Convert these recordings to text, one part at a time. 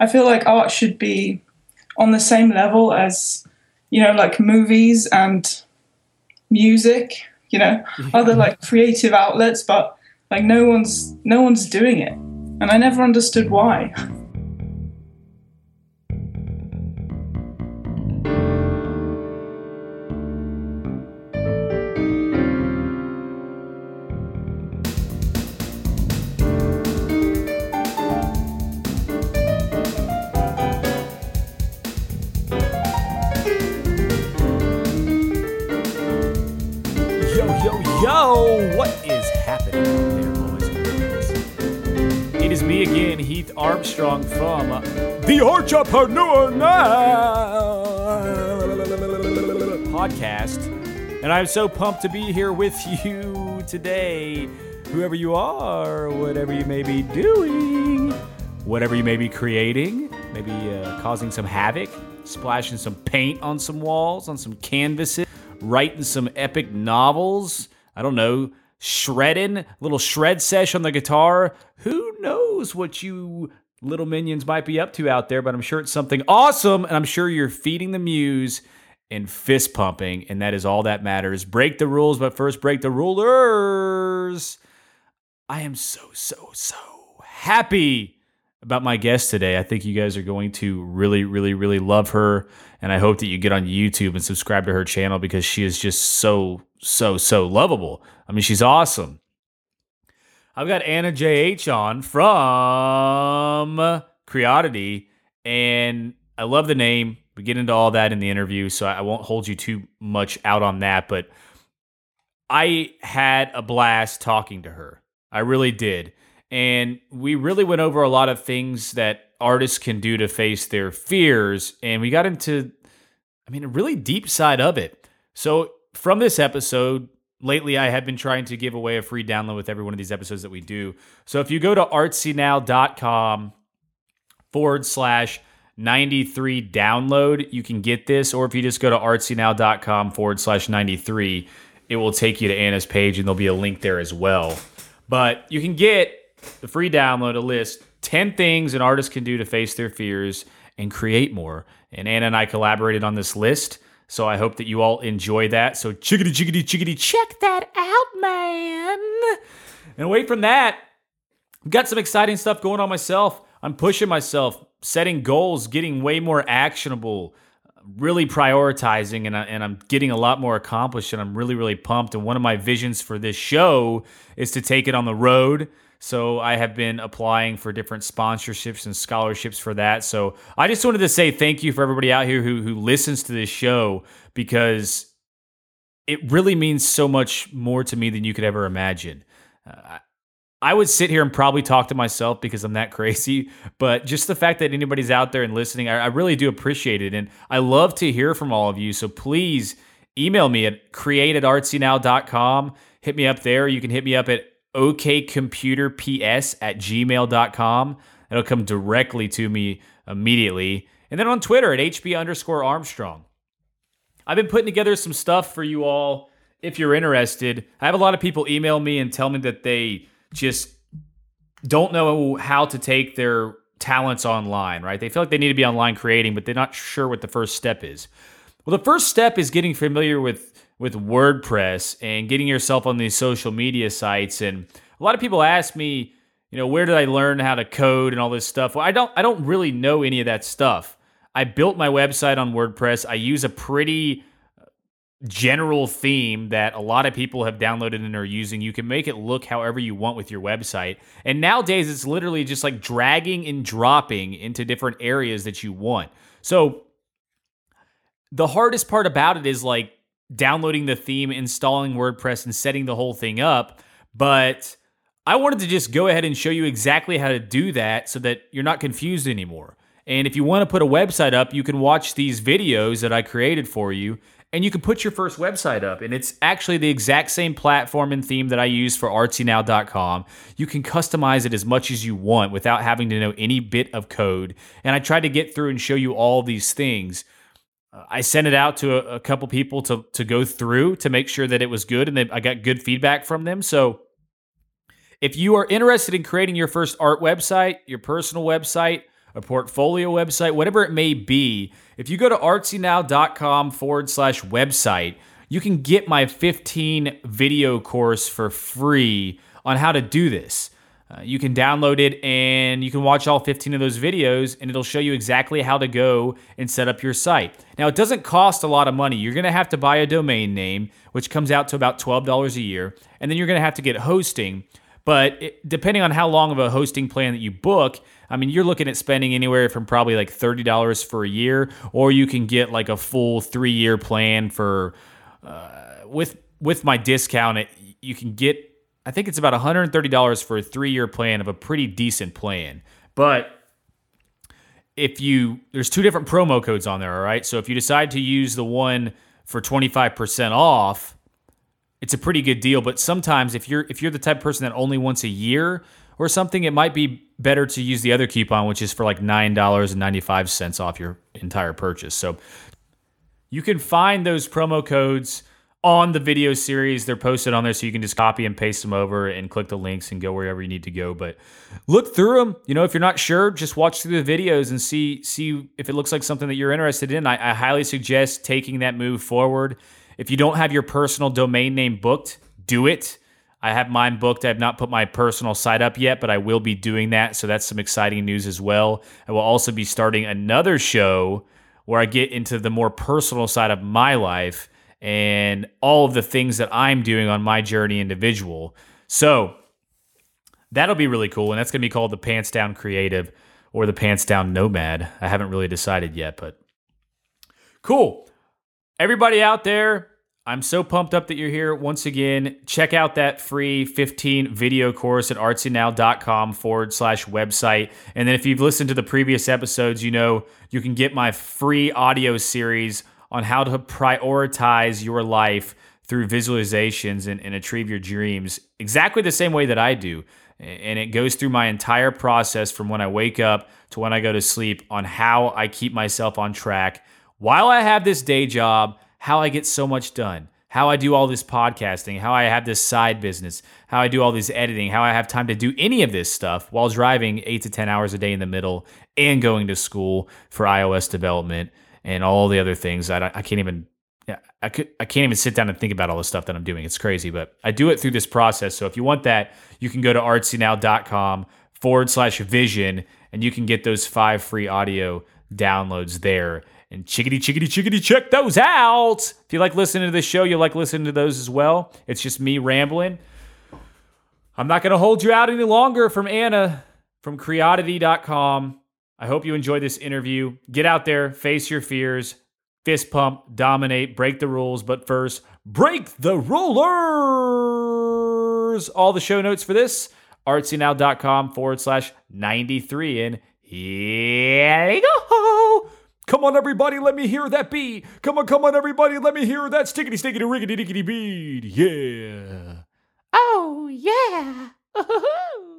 I feel like art should be on the same level as, you know, like movies and music, you know, other like creative outlets, but like no one's no one's doing it. And I never understood why. Entrepreneur Now podcast. And I'm so pumped to be here with you today. Whoever you are, whatever you may be doing, whatever you may be creating, maybe uh, causing some havoc, splashing some paint on some walls, on some canvases, writing some epic novels. I don't know, shredding, little shred sesh on the guitar. Who knows what you little minions might be up to out there, but I'm sure it's something awesome, and I'm sure you're feeding the muse and fist pumping, and that is all that matters. Break the rules, but first break the rulers. I am so, so, so happy about my guest today. I think you guys are going to really, really, really love her. And I hope that you get on YouTube and subscribe to her channel because she is just so, so, so lovable. I mean, she's awesome. I've got Anna JH on from Creoddity, and I love the name. We get into all that in the interview, so I won't hold you too much out on that. But I had a blast talking to her. I really did. And we really went over a lot of things that artists can do to face their fears. And we got into, I mean, a really deep side of it. So, from this episode, lately I have been trying to give away a free download with every one of these episodes that we do. So, if you go to artsynow.com forward slash 93 download, you can get this. Or if you just go to artsynow.com forward slash 93, it will take you to Anna's page and there'll be a link there as well. But you can get the free download, a list 10 things an artist can do to face their fears and create more. And Anna and I collaborated on this list. So I hope that you all enjoy that. So chickadee, chickadee, chickadee, check that out, man. And away from that, I've got some exciting stuff going on myself. I'm pushing myself, setting goals, getting way more actionable, really prioritizing, and, I, and I'm getting a lot more accomplished. And I'm really, really pumped. And one of my visions for this show is to take it on the road. So I have been applying for different sponsorships and scholarships for that. So I just wanted to say thank you for everybody out here who who listens to this show because it really means so much more to me than you could ever imagine. Uh, I would sit here and probably talk to myself because I'm that crazy, but just the fact that anybody's out there and listening, I, I really do appreciate it. And I love to hear from all of you. So please email me at create at artsynow.com. Hit me up there. You can hit me up at okcomputerps at gmail.com. It'll come directly to me immediately. And then on Twitter at HB underscore Armstrong. I've been putting together some stuff for you all if you're interested. I have a lot of people email me and tell me that they just don't know how to take their talents online, right? They feel like they need to be online creating, but they're not sure what the first step is. Well, the first step is getting familiar with with WordPress and getting yourself on these social media sites. And a lot of people ask me, you know, where did I learn how to code and all this stuff? Well, I don't I don't really know any of that stuff. I built my website on WordPress. I use a pretty uh, general theme that a lot of people have downloaded and are using. You can make it look however you want with your website. And nowadays it's literally just like dragging and dropping into different areas that you want. So the hardest part about it is like downloading the theme, installing WordPress, and setting the whole thing up. But I wanted to just go ahead and show you exactly how to do that so that you're not confused anymore. And if you want to put a website up, you can watch these videos that I created for you and you can put your first website up. And it's actually the exact same platform and theme that I use for artsynow.com. You can customize it as much as you want without having to know any bit of code. And I tried to get through and show you all these things. Uh, I sent it out to a, a, couple people to, to go through to make sure that it was good, and they, I got good feedback from them. So, if you are interested in creating your first art website, your personal website, a portfolio website, whatever it may be. If you go to artsynow.com forward slash website, you can get my 15 video course for free on how to do this. Uh, you can download it and you can watch all 15 of those videos, and it'll show you exactly how to go and set up your site. Now, it doesn't cost a lot of money. You're going to have to buy a domain name, which comes out to about $12 a year, and then you're going to have to get hosting. But it, depending on how long of a hosting plan that you book, I mean, you're looking at spending anywhere from probably like $30 for a year, or you can get like a full three year plan for, uh, with, with my discount, it, you can get I think it's about $130 for a three year plan of a pretty decent plan. But if you, there's two different promo codes on there, all right? So if you decide to use the one for 25% off, it's a pretty good deal. But sometimes if you're if you're the type of person that only wants a year or something, it might be better to use the other coupon, which is for like nine dollars and ninety five cents off your entire purchase. So you can find those promo codes on the video series. They're posted on there, so you can just copy and paste them over and click the links and go wherever you need to go. But look through them. You know, if you're not sure, just watch through the videos and see see if it looks like something that you're interested in. I, I highly suggest taking that move forward. If you don't have your personal domain name booked, do it. I have mine booked. I have not put my personal site up yet, but I will be doing that. So that's some exciting news as well. I will also be starting another show where I get into the more personal side of my life and all of the things that I'm doing on my journey individual. So that'll be really cool. And that's going to be called the Pants Down Creative or the Pants Down Nomad. I haven't really decided yet, but cool. Everybody out there, I'm so pumped up that you're here. Once again, check out that free 15 video course at artsynow.com forward slash website. And then if you've listened to the previous episodes, you know you can get my free audio series on how to prioritize your life through visualizations and, and achieve your dreams exactly the same way that I do. And it goes through my entire process from when I wake up to when I go to sleep on how I keep myself on track while I have this day job, how I get so much done, how I do all this podcasting, how I have this side business, how I do all this editing, how I have time to do any of this stuff while driving eight to 10 hours a day in the middle and going to school for iOS development and all the other things that I, I can't even I, could, I can't even sit down and think about all the stuff that I'm doing. It's crazy, but I do it through this process. So if you want that, you can go to artsynow.com forward slash vision and you can get those five free audio downloads there. And chickadee, chickadee, chickadee, check those out. If you like listening to this show, you like listening to those as well. It's just me rambling. I'm not going to hold you out any longer from Anna from creoddity.com. I hope you enjoyed this interview. Get out there, face your fears, fist pump, dominate, break the rules. But first, break the rulers. All the show notes for this, artsynow.com forward slash 93. And here we go. Come on, everybody, let me hear that beat. Come on, come on, everybody, let me hear that stickety, stickety, rickety, dickety beat. Yeah. Oh, yeah.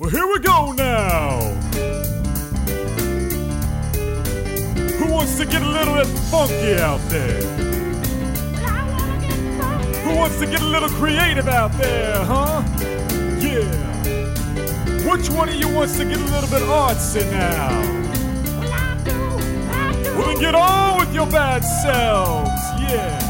Well, here we go now. Who wants to get a little bit funky out there? Who wants to get a little creative out there, huh? Yeah. Which one of you wants to get a little bit artsy now? Well, I do, I do. well then get on with your bad selves, yeah.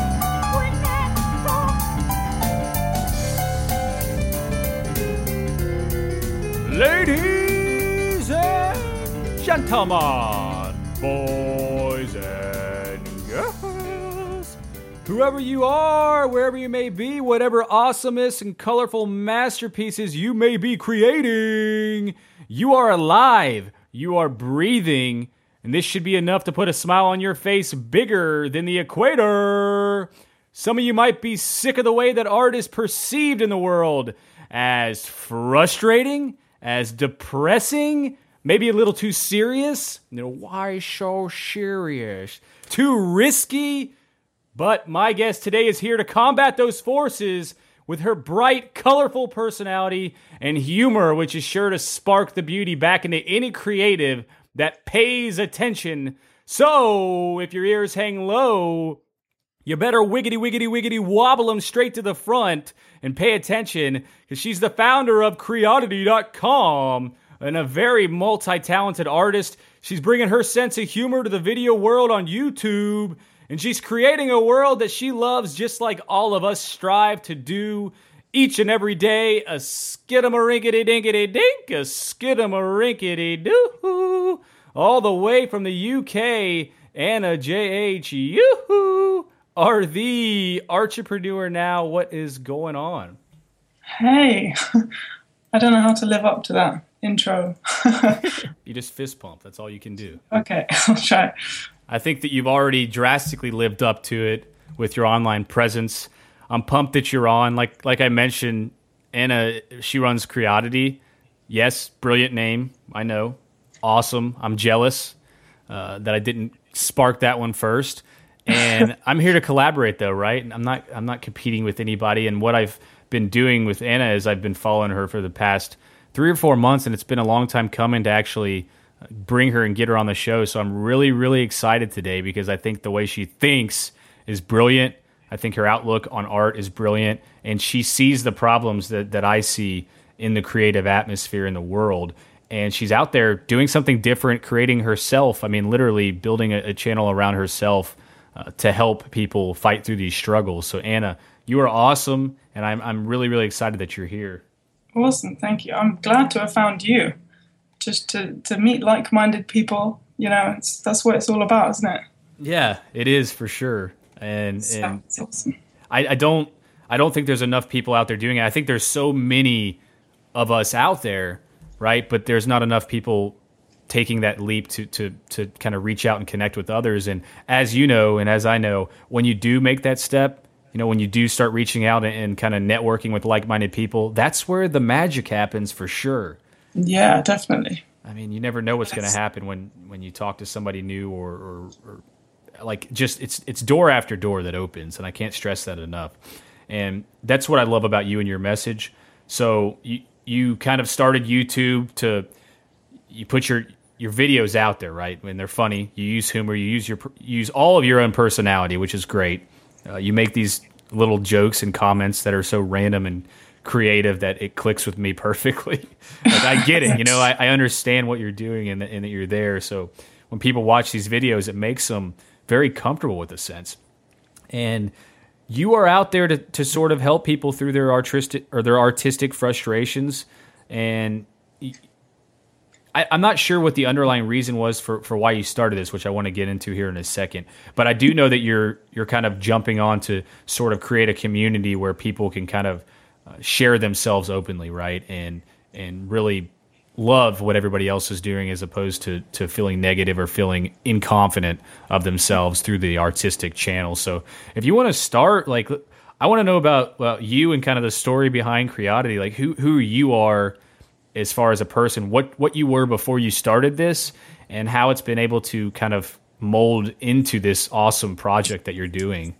Ladies and gentlemen, boys and girls, whoever you are, wherever you may be, whatever awesomeness and colorful masterpieces you may be creating, you are alive, you are breathing, and this should be enough to put a smile on your face bigger than the equator. Some of you might be sick of the way that art is perceived in the world as frustrating as depressing, maybe a little too serious. You know, why so serious? Too risky. But my guest today is here to combat those forces with her bright, colorful personality and humor, which is sure to spark the beauty back into any creative that pays attention. So, if your ears hang low, You better wiggity, wiggity, wiggity wobble them straight to the front and pay attention because she's the founder of Creoddity.com and a very multi talented artist. She's bringing her sense of humor to the video world on YouTube and she's creating a world that she loves just like all of us strive to do each and every day. A skidamarinkity dinkity dink, a skidamarinkity doo. All the way from the UK, Anna J.H. Yoo are the entrepreneur now. What is going on? Hey, I don't know how to live up to that intro. you just fist pump. That's all you can do. Okay, I'll try. I think that you've already drastically lived up to it with your online presence. I'm pumped that you're on. Like like I mentioned, Anna, she runs Creoddity. Yes, brilliant name. I know. Awesome. I'm jealous uh, that I didn't spark that one first. And I'm here to collaborate, though, right? I'm not. I'm not competing with anybody. And what I've been doing with Anna is I've been following her for the past three or four months, and it's been a long time coming to actually bring her and get her on the show. So I'm really, really excited today because I think the way she thinks is brilliant. I think her outlook on art is brilliant, and she sees the problems that, that I see in the creative atmosphere in the world. And she's out there doing something different, creating herself. I mean, literally building a, a channel around herself uh, to help people fight through these struggles. So, Anna, you are awesome, and I'm, I'm really, really excited that you're here. Awesome. Thank you. I'm glad to have found you just to, to meet like minded people. You know, it's, that's what it's all about, isn't it? Yeah, it is for sure. And, and awesome. I, I don't I don't think there's enough people out there doing it. I think there's so many of us out there, right? But there's not enough people taking that leap to to to kind of reach out and connect with others. And as you know, and as I know, when you do make that step, you know, when you do start reaching out and, and kind of networking with like-minded people, that's where the magic happens for sure. Yeah, definitely. I mean, you never know what's going to happen when when you talk to somebody new or, or, or like just it's it's door after door that opens, and I can't stress that enough. And that's what I love about you and your message. So you you kind of started YouTube to you put your your videos out there, right? When they're funny, you use humor, you use your you use all of your own personality, which is great. Uh, you make these little jokes and comments that are so random and creative that it clicks with me perfectly. like I get it, you know, I, I understand what you're doing and, and that you're there. So when people watch these videos, it makes them very comfortable with a sense. And you are out there to, to sort of help people through their artistic or their artistic frustrations. And I, am not sure what the underlying reason was for, for why you started this, which I want to get into here in a second. But I do know that you're you're kind of jumping on to sort of create a community where people can kind of uh, share themselves openly, right? And and really love what everybody else is doing as opposed to to feeling negative or feeling inconfident of themselves through the artistic channel. So if you want to start like I want to know about well, you and kind of the story behind Creoddity, like who who you are as far as a person, what what you were before you started this and how it's been able to kind of mold into this awesome project that you're doing.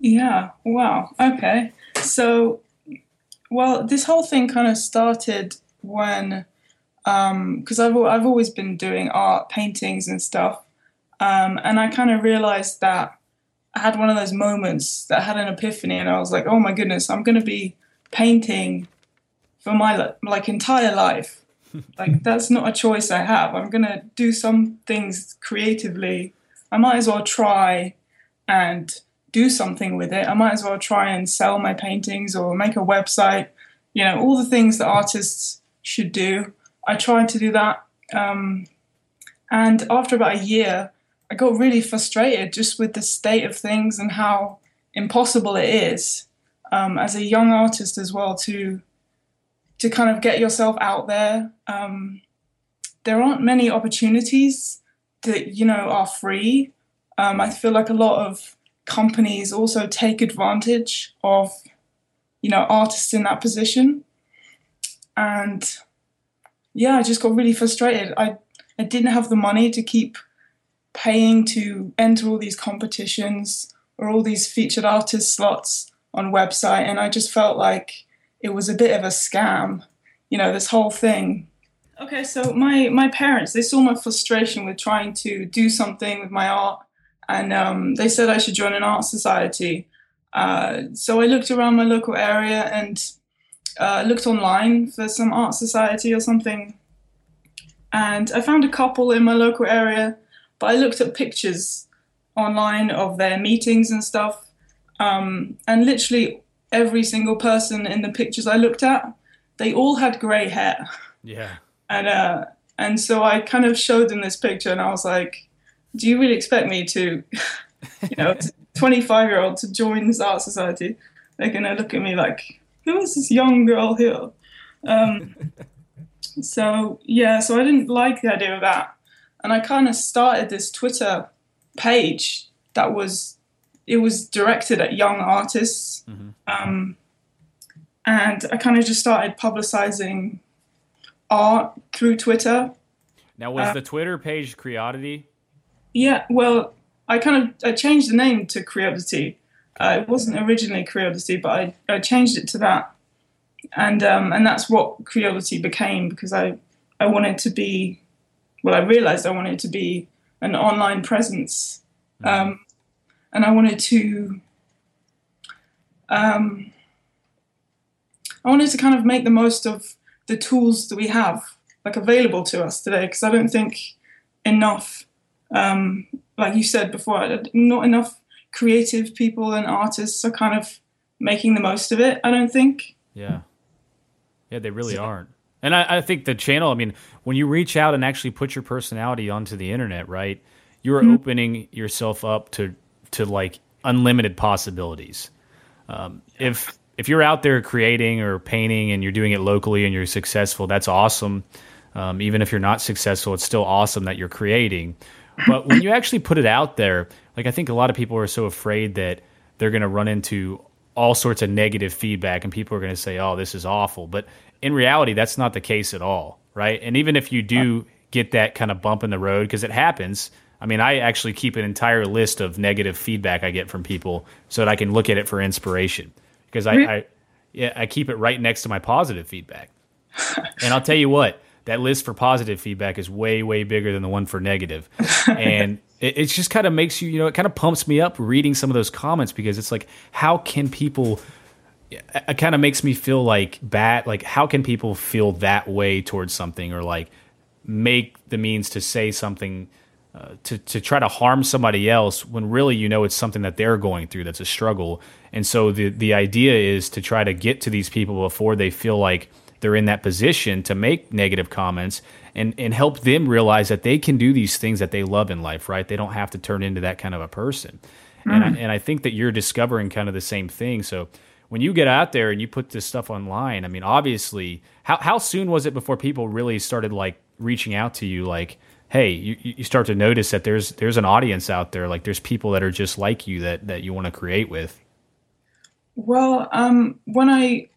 Yeah, wow. Okay. So well, this whole thing kind of started when, because um, I've I've always been doing art, paintings, and stuff, um, and I kind of realized that I had one of those moments that I had an epiphany, and I was like, oh my goodness, I'm going to be painting for my like entire life. like that's not a choice I have. I'm going to do some things creatively. I might as well try and do something with it. I might as well try and sell my paintings or make a website. You know, all the things that artists should do. I tried to do that. Um, and after about a year, I got really frustrated just with the state of things and how impossible it is um, as a young artist as well to to kind of get yourself out there. Um, there aren't many opportunities that you know are free. Um, I feel like a lot of companies also take advantage of you know artists in that position and yeah i just got really frustrated i i didn't have the money to keep paying to enter all these competitions or all these featured artist slots on website and i just felt like it was a bit of a scam you know this whole thing okay so my my parents they saw my frustration with trying to do something with my art and um, they said I should join an art society. Uh, so I looked around my local area and uh, looked online for some art society or something, and I found a couple in my local area. But I looked at pictures online of their meetings and stuff, um, and literally every single person in the pictures I looked at, they all had grey hair. Yeah. And uh, and so I kind of showed them this picture, and I was like, "Do you really expect me to, you know, 25 year old to join this art society?" They're gonna look at me like, "Who is this young girl here?" Um, so yeah, so I didn't like the idea of that, and I kind of started this Twitter page that was it was directed at young artists, um, and I kind of just started publicizing art through Twitter. Now, was Uh, the Twitter page Creoddity? Yeah, well, I kind of I changed the name to Creoddity. Uh, it wasn't originally Creoddity, but I, I changed it to that, and um, and that's what Creoddity became because I I wanted to be, well, I realized I wanted to be an online presence, um, and I wanted to. Um, I wanted to kind of make the most of the tools that we have like available to us today because I don't think enough um, like you said before, not enough creative people and artists are kind of making the most of it. I don't think. Yeah. Yeah, they really aren't. And I, I think the channel, I mean, when you reach out and actually put your personality onto the internet, right, you're opening yourself up to, to like unlimited possibilities. Um, if, if you're out there creating or painting and you're doing it locally and you're successful, that's awesome. Um, even if you're not successful, it's still awesome that you're creating. But when you actually put it out there, like I think a lot of people are so afraid that they're going to run into all sorts of negative feedback and people are going to say, "Oh, this is awful." But in reality, that's not the case at all, right? And even if you do get that kind of bump in the road because it happens, I mean, I actually keep an entire list of negative feedback I get from people so that I can look at it for inspiration because I, mm-hmm. I yeah, I keep it right next to my positive feedback. and I'll tell you what, that list for positive feedback is way, way bigger than the one for negative. and it, it just kind of makes you, you know, it kind of pumps me up reading some of those comments because it's like, how can people, it kind of makes me feel like bad. Like, how can people feel that way towards something or like make the means to say something? Uh, to to try to harm somebody else when really you know it's something that they're going through that's a struggle. And so the the idea is to try to get to these people before they feel like they're in that position to make negative comments and and help them realize that they can do these things that they love in life right? They don't have to turn into that kind of a person. And I, and I think that you're discovering kind of the same thing. So when you get out there and you put this stuff online i mean obviously how how soon was it before people really started like reaching out to you like hey, you, you start to notice that there's there's an audience out there, like there's people that are just like you that that you want to create with. Well, um, when I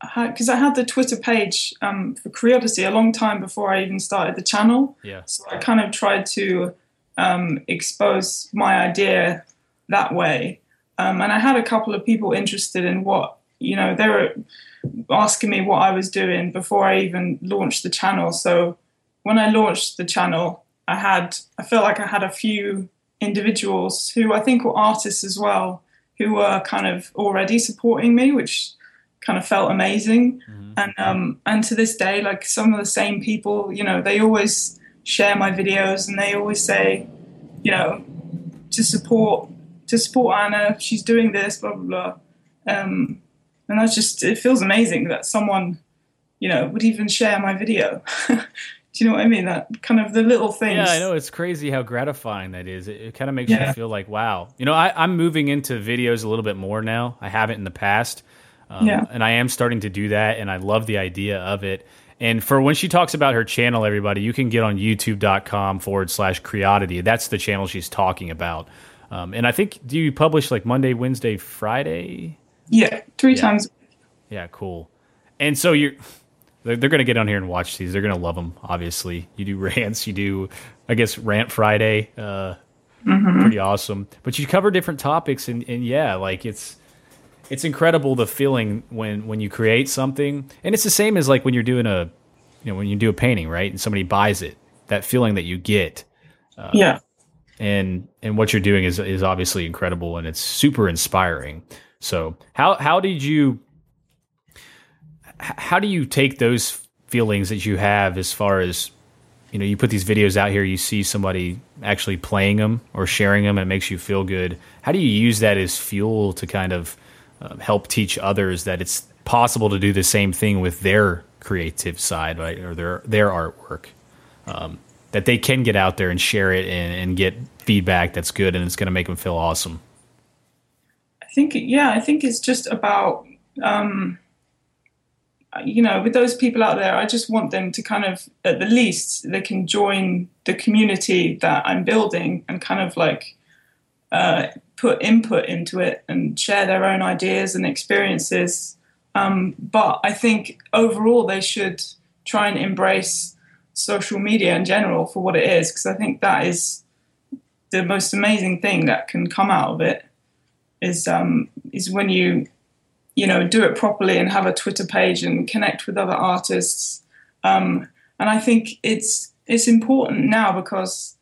because I had the Twitter page um, for Creoddity a long time before I even started the channel. Yeah. So I kind of tried to um, expose my idea that way, um, and I had a couple of people interested in what you know they were asking me what I was doing before I even launched the channel. So when I launched the channel, I had I felt like I had a few individuals who I think were artists as well, who were kind of already supporting me, which kind of felt amazing. And um, and to this day, like some of the same people, you know, they always share my videos and they always say, you know, to support to support Anna, she's doing this, blah blah blah. Um, and that's just it feels amazing that someone, you know, would even share my video. Do you know what I mean? That kind of the little things. Yeah, I know it's crazy how gratifying that is. It, it kind of makes Yeah. you feel like, wow. You know, I, I'm moving into videos a little bit more now. I haven't in the past, um, Yeah. and I am starting to do that, and I love the idea of it. And for when she talks about her channel, everybody, you can get on YouTube.com forward slash Creoddity. That's the channel she's talking about. Um, and I think do you publish like Monday, Wednesday, Friday? Yeah, three Yeah. times. Yeah, cool. And so you're they're, they're going to get on here and watch these. They're going to love them. Obviously, you do rants. You do, I guess, rant Friday. Uh, Pretty awesome. But you cover different topics, and, and yeah, like it's it's incredible the feeling when when you create something, and it's the same as like when you're doing a you know when you do a painting, right? And somebody buys it, that feeling that you get. yeah. and and what you're doing is is obviously incredible and it's super inspiring. So how how did you how do you take those feelings that you have as far as you know you put these videos out here you see somebody actually playing them or sharing them and it makes you feel good. How do you use that as fuel to kind of uh, help teach others that it's possible to do the same thing with their creative side right or their their artwork? Um, that they can get out there and share it and, and get feedback that's good and it's going to make them feel awesome. I think yeah i think it's just about um, you know, with those people out there, I just want them to kind of, at the least, they can join the community that I'm building and kind of like uh, put input into it and share their own ideas and experiences. Um, but I think overall, they should try and embrace social media in general for what it is, because I think that is the most amazing thing that can come out of it. Is um, is when you you know, do it properly and have a Twitter page and connect with other artists. Um, and I think it's it's important now because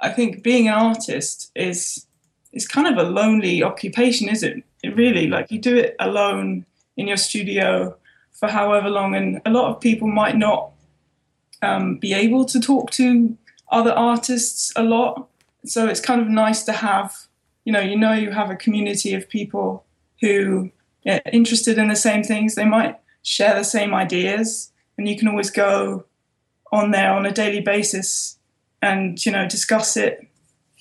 I think being an artist is is kind of a lonely occupation, is it? It really like you do it alone in your studio for however long, and a lot of people might not um, be able to talk to other artists a lot. So it's kind of nice to have, you know, you know, you have a community of people who interested in the same things. They might share the same ideas, and you can always go on there on a daily basis and you know discuss it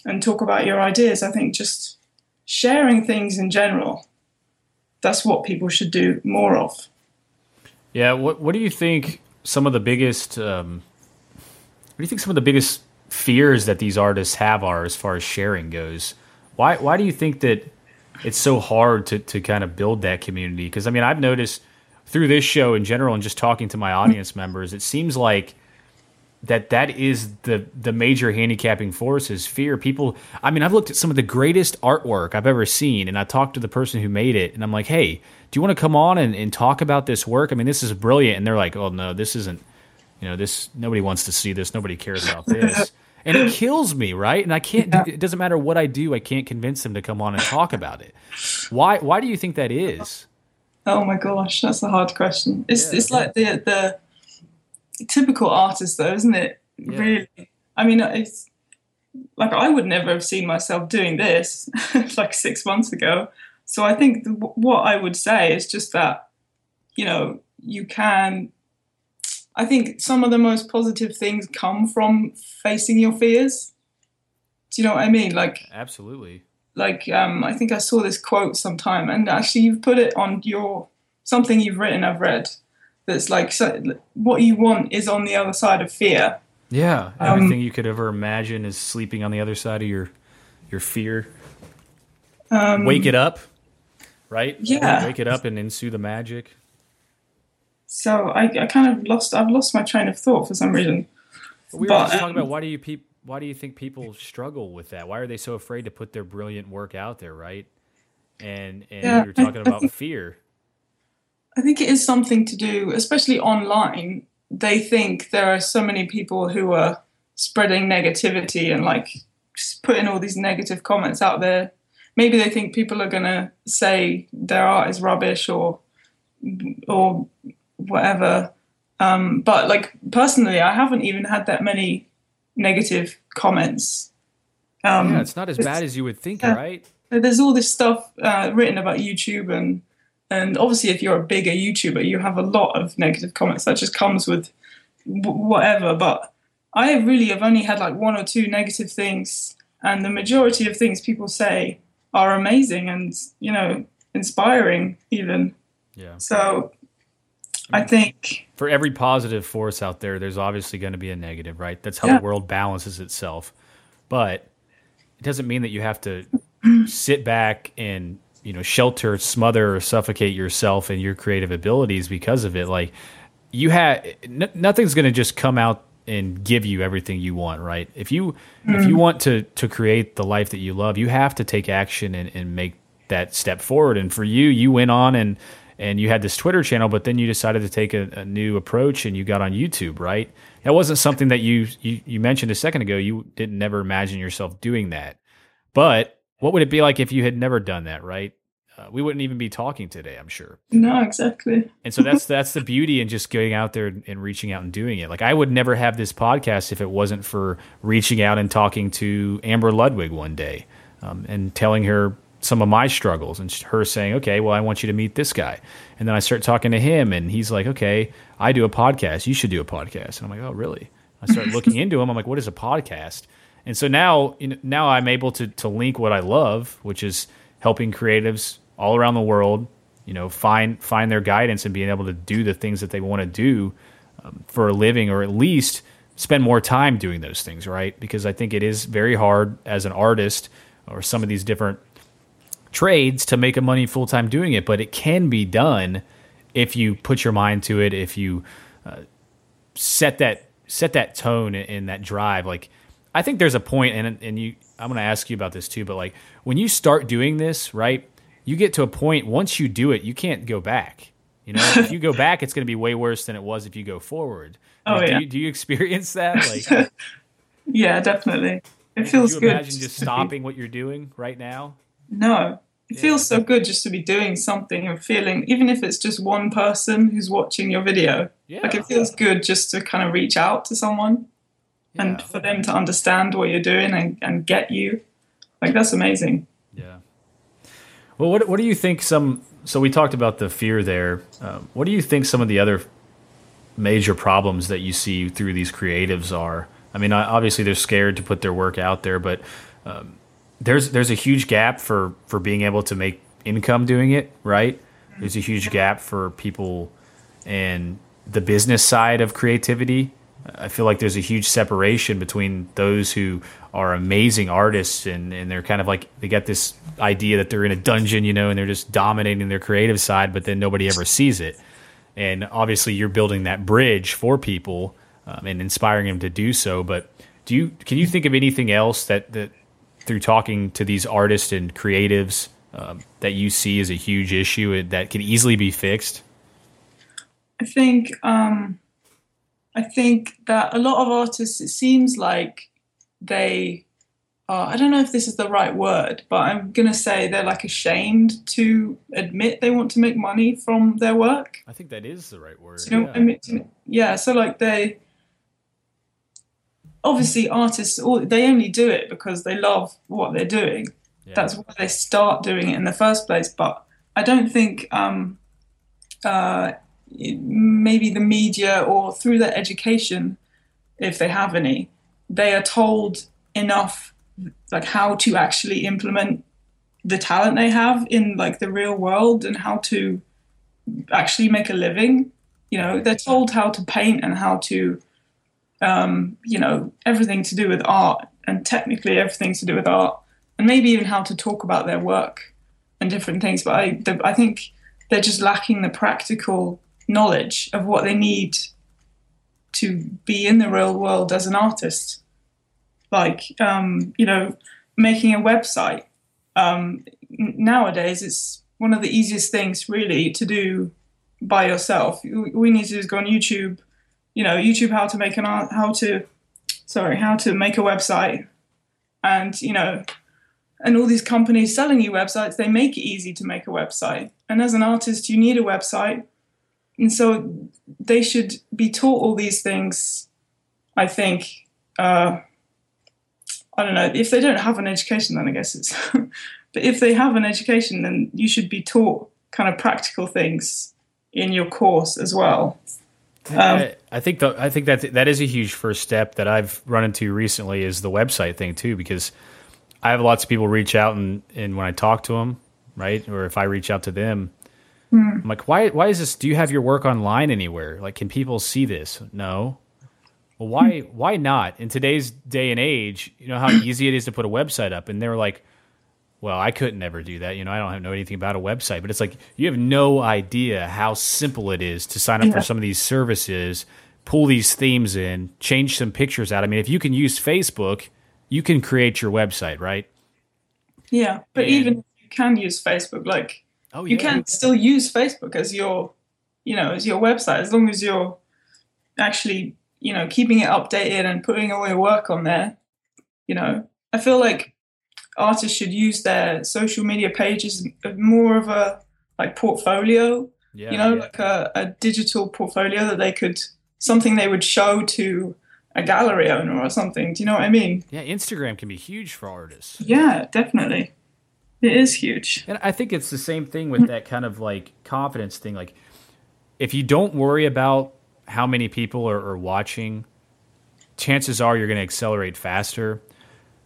and talk about your ideas. I think just sharing things in general that's what people should do more of. Yeah, what what do you think some of the biggest um, what do you think some of the biggest fears that these artists have are as far as sharing goes? Why why do you think that it's so hard to to kind of build that community because I mean I've noticed through this show in general and just talking to my mm-hmm. audience members, it seems like that that is the the major handicapping force is fear. People, I mean, I've looked at some of the greatest artwork I've ever seen, and I talked to the person who made it, and I'm like, hey, do you want to come on and, and talk about this work? I mean, this is brilliant, and they're like, oh no, this isn't. You know, this nobody wants to see this. Nobody cares about this and it kills me, right? And I can't. Yeah. It doesn't matter what I do. I can't convince them to come on and talk about it. Why? Why do you think that is? Oh my gosh, that's a hard question. It's yeah, it's yeah. like the the typical artist, though, isn't it? Really. I mean, it's like I would never have seen myself doing this like six months ago. So I think the, what I would say is just that you know you can I think some of the most positive things come from facing your fears. Do you know what I mean? Like absolutely. Like um, I think I saw this quote sometime, and actually you've put it on your something you've written. I've read that's like so, what you want is on the other side of fear. Yeah, everything um, you could ever imagine is sleeping on the other side of your your fear. Um, Wake it up, right? Yeah. Wake it up and ensue the magic. So I, I kind of lost I've lost my train of thought for some reason. We were but, just talking um, about why do you pe- why do you think people struggle with that? Why are they so afraid to put their brilliant work out there, right? And and yeah, you're talking about think, fear. I think it is something to do, especially online. They think there are so many people who are spreading negativity and like putting all these negative comments out there. Maybe they think people are going to say their art is rubbish or or whatever. Um, but like personally, I haven't even had that many negative comments. Um, yeah, it's not as bad as you would think, right? There's all this stuff uh, written about YouTube, and and obviously, if you're a bigger YouTuber, you have a lot of negative comments. That just comes with w- whatever. But I really have only had like one or two negative things, and the majority of things people say are amazing and you know inspiring, even. Yeah. So I think for every positive force out there, there's obviously going to be a negative, right? That's how yeah. the world balances itself. But it doesn't mean that you have to sit back and you know shelter, smother, or suffocate yourself and your creative abilities because of it. Like you have n- nothing's going to just come out and give you everything you want, right? If you mm. if you want to to create the life that you love, you have to take action and, and make that step forward. And for you, you went on and and you had this Twitter channel, but then you decided to take a, a, new approach and you got on YouTube, right? That wasn't something that you, you you mentioned a second ago. You didn't never imagine yourself doing that. But what would it be like if you had never done that, right? Uh, we wouldn't even be talking today, I'm sure. No, exactly. and so that's that's the beauty in just going out there and reaching out and doing it. Like I would never have this podcast if it wasn't for reaching out and talking to Amber Ludwig one day um, and telling her some of my struggles and her saying, okay, well, I want you to meet this guy. And then I start talking to him and he's like, okay, I do a podcast. You should do a podcast. And I'm like, oh, really? I start looking into him. I'm like, what is a podcast? And so now, you know, now I'm able to, to link what I love, which is helping creatives all around the world, you know, find, find their guidance and being able to do the things that they want to do um, for a living, or at least spend more time doing those things. Right. Because I think it is very hard as an artist or some of these different trades to make a money full time doing it, but it can be done if you put your mind to it. If you uh, set that set that tone and that drive, like I think there's a point, and and you, I'm going to ask you about this too. But like when you start doing this, right, you get to a point once you do it, you can't go back. You know, if you go back, it's going to be way worse than it was if you go forward. Oh like, yeah. Do you, do you experience that? Like, yeah, definitely. It feels you good. Imagine just stopping what you're doing right now. No, it Yeah. feels so good just to be doing something and feeling, even if it's just one person who's watching your video. Yeah. Like it feels good just to kind of reach out to someone and for them to understand what you're doing and, and get you. Like that's amazing. Yeah. Well, what what do you think? Some so we talked about the fear there. Um, what do you think some of the other major problems that you see through these creatives are? I mean, obviously they're scared to put their work out there, but um, there's there's a huge gap for for being able to make income doing it. Right? There's a huge gap for people and the business side of creativity. I feel like there's a huge separation between those who are amazing artists and, and they're kind of like they get this idea that they're in a dungeon, you know, and they're just dominating their creative side, but then nobody ever sees it. And obviously, you're building that bridge for people um, and inspiring them to do so. But do you can you think of anything else that that through talking to these artists and creatives um, that you see as a huge issue that can easily be fixed? I think um, I think that a lot of artists, it seems like they are. I don't know if this is the right word, but I'm gonna say they're like ashamed to admit they want to make money from their work. I think that is the right word. You know what I mean? Yeah. So like they obviously artists all- they only do it because they love what they're doing. Yeah. That's why they start doing it in the first place. But I don't think um, uh, maybe the media or through their education, if they have any, they are told enough like how to actually implement the talent they have in like the real world and how to actually make a living. You know, they're told how to paint and how to, um, you know, everything to do with art and technically everything to do with art, and maybe even how to talk about their work and different things. But I, the, I think they're just lacking the practical knowledge of what they need to be in the real world as an artist. Like, um, you know, making a website. Um, nowadays, it's one of the easiest things really to do by yourself. You- All you need to do is go on YouTube, you know, YouTube how to make an art, how to, sorry, how to make a website, and you know, and all these companies selling you websites, they make it easy to make a website. And as an artist, you need a website, and so they should be taught all these things. I think. Uh, I don't know if they don't have an education, then I guess it's. but if they have an education, then you should be taught kind of practical things in your course as well. Um, I, I think the, I think that that is a huge first step that I've run into recently is the website thing too because I have lots of people reach out and and when I talk to them right or if I reach out to them I'm like why why is this do you have your work online anywhere? Like can people see this? No. Well why why not? In today's day and age you know how easy it is to put a website up and they're like well, I couldn't ever do that. You know, I don't know anything about a website, but it's like you have no idea how simple it is to sign up Yeah. for some of these services, pull these themes in, change some pictures out. I mean, if you can use Facebook, you can create your website, right? Yeah, but And- even if you can use Facebook, like Oh, you can yeah. still use Facebook as your, you know, as your website as long as you're actually, you know, keeping it updated and putting all your work on there. You know, I feel like artists should use their social media pages more of a like portfolio. Yeah, you know, yeah. like a, a digital portfolio that they could something they would show to a gallery owner or something. Do you know what I mean? yeah, Instagram can be huge for artists. Yeah, definitely. It is huge. And I think it's the same thing with that kind of like confidence thing. Like, if you don't worry about how many people are, are watching, chances are you're going to accelerate faster.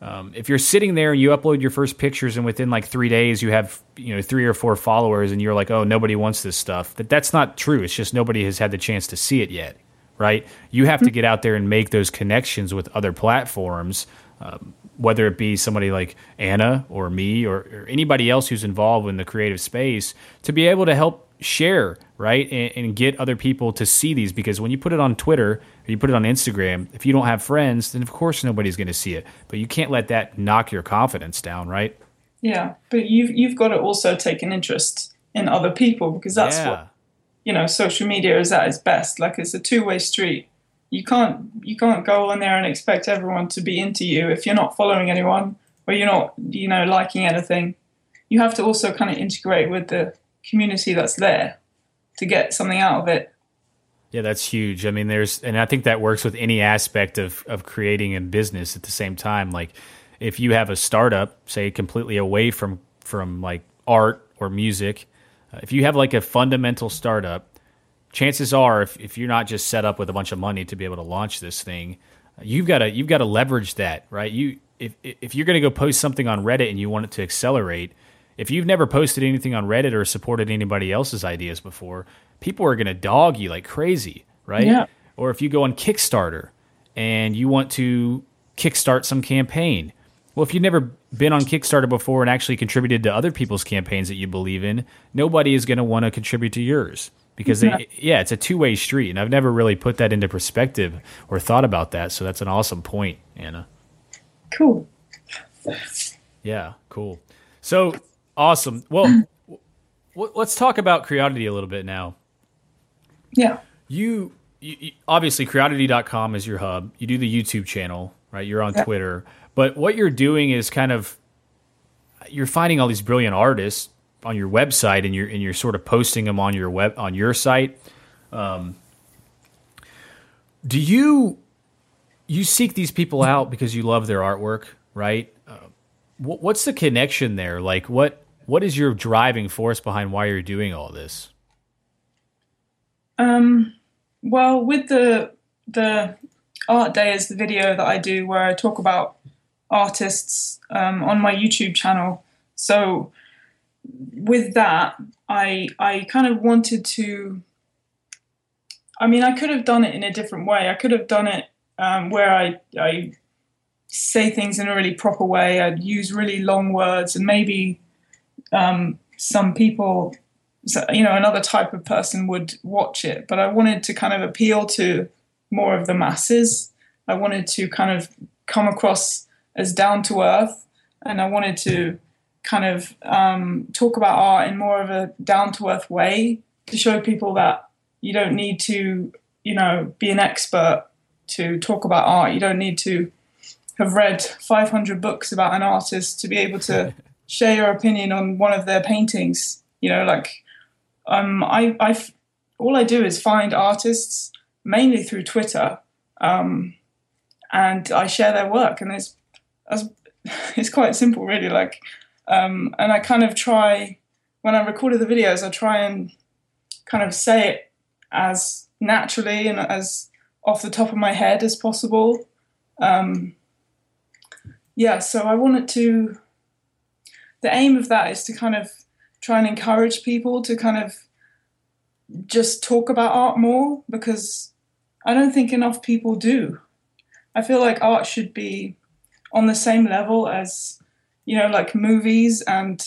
Um, if you're sitting there and you upload your first pictures and within like three days you have you know three or four followers and you're like, oh, nobody wants this stuff. That that's not true. It's just nobody has had the chance to see it yet, right? You have to get out there and make those connections with other platforms. Um, whether it be somebody like Anna or me or, or anybody else who's involved in the creative space, to be able to help share, right? And, and get other people to see these because when you put it on Twitter or you put it on Instagram, if you don't have friends, then of course nobody's going to see it. But you can't let that knock your confidence down, right? Yeah, but you've you've got to also take an interest in other people because that's yeah. what you know social media is at its best. Like it's a two way street. You can't you can't go on there and expect everyone to be into you if you're not following anyone or you're not you know liking anything. You have to also kind of integrate with the community that's there to get something out of it. Yeah, that's huge. I mean, there's, and I think that works with any aspect of, of creating a business at the same time. Like, if you have a startup, say completely away from from like art or music, uh, if you have like a fundamental startup, chances are, if, if you're not just set up with a bunch of money to be able to launch this thing, uh, you've got to you've got to leverage that, right? You if if you're going to go post something on Reddit and you want it to accelerate, if you've never posted anything on Reddit or supported anybody else's ideas before, people are going to dog you like crazy, right? Yeah. Or if you go on Kickstarter and you want to kickstart some campaign. Well, if you've never been on Kickstarter before and actually contributed to other people's campaigns that you believe in, nobody is going to want to contribute to yours because Yeah. they, yeah, it's a two-way street and I've never really put that into perspective or thought about that. So that's an awesome point, Anna. Cool. Yeah, cool. So awesome. Well, w- let's talk about Creoddity a little bit now. Yeah. You, you, you obviously Creoddity.com is your hub. You do the YouTube channel, right? You're on Yeah. Twitter, but what you're doing is kind of you're finding all these brilliant artists on your website, and you're and you're sort of posting them on your web on your site. Um, do you you seek these people out because you love their artwork, right? Uh, wh- what's the connection there? Like, what what is your driving force behind why you're doing all this? Um, well, with the the art day is the video that I do where I talk about artists um, on my YouTube channel. So with that, I I kind of wanted to. I mean, I could have done it in a different way. I could have done it um, where I I say things in a really proper way. I'd use really long words, and maybe um, some people you know another type of person would watch it. But i wanted to kind of appeal to more of the masses. I wanted to kind of come across as down to earth and i wanted to kind of um, talk about art in more of a down to earth way to show people that you don't need to you know be an expert to talk about art. You don't need to have read 500 books about an artist to be able to share your opinion on one of their paintings you know like um, I, I, all I do is find artists mainly through Twitter, um, and I share their work, and it's, it's, quite simple, really. Like, um, and I kind of try when I recorded the videos, I try and kind of say it as naturally and as off the top of my head as possible. Um, yeah, so I wanted to. The aim of that is to kind of try and encourage people to kind of just talk about art more because I don't think enough people do. I feel like art should be on the same level as, you know, like movies and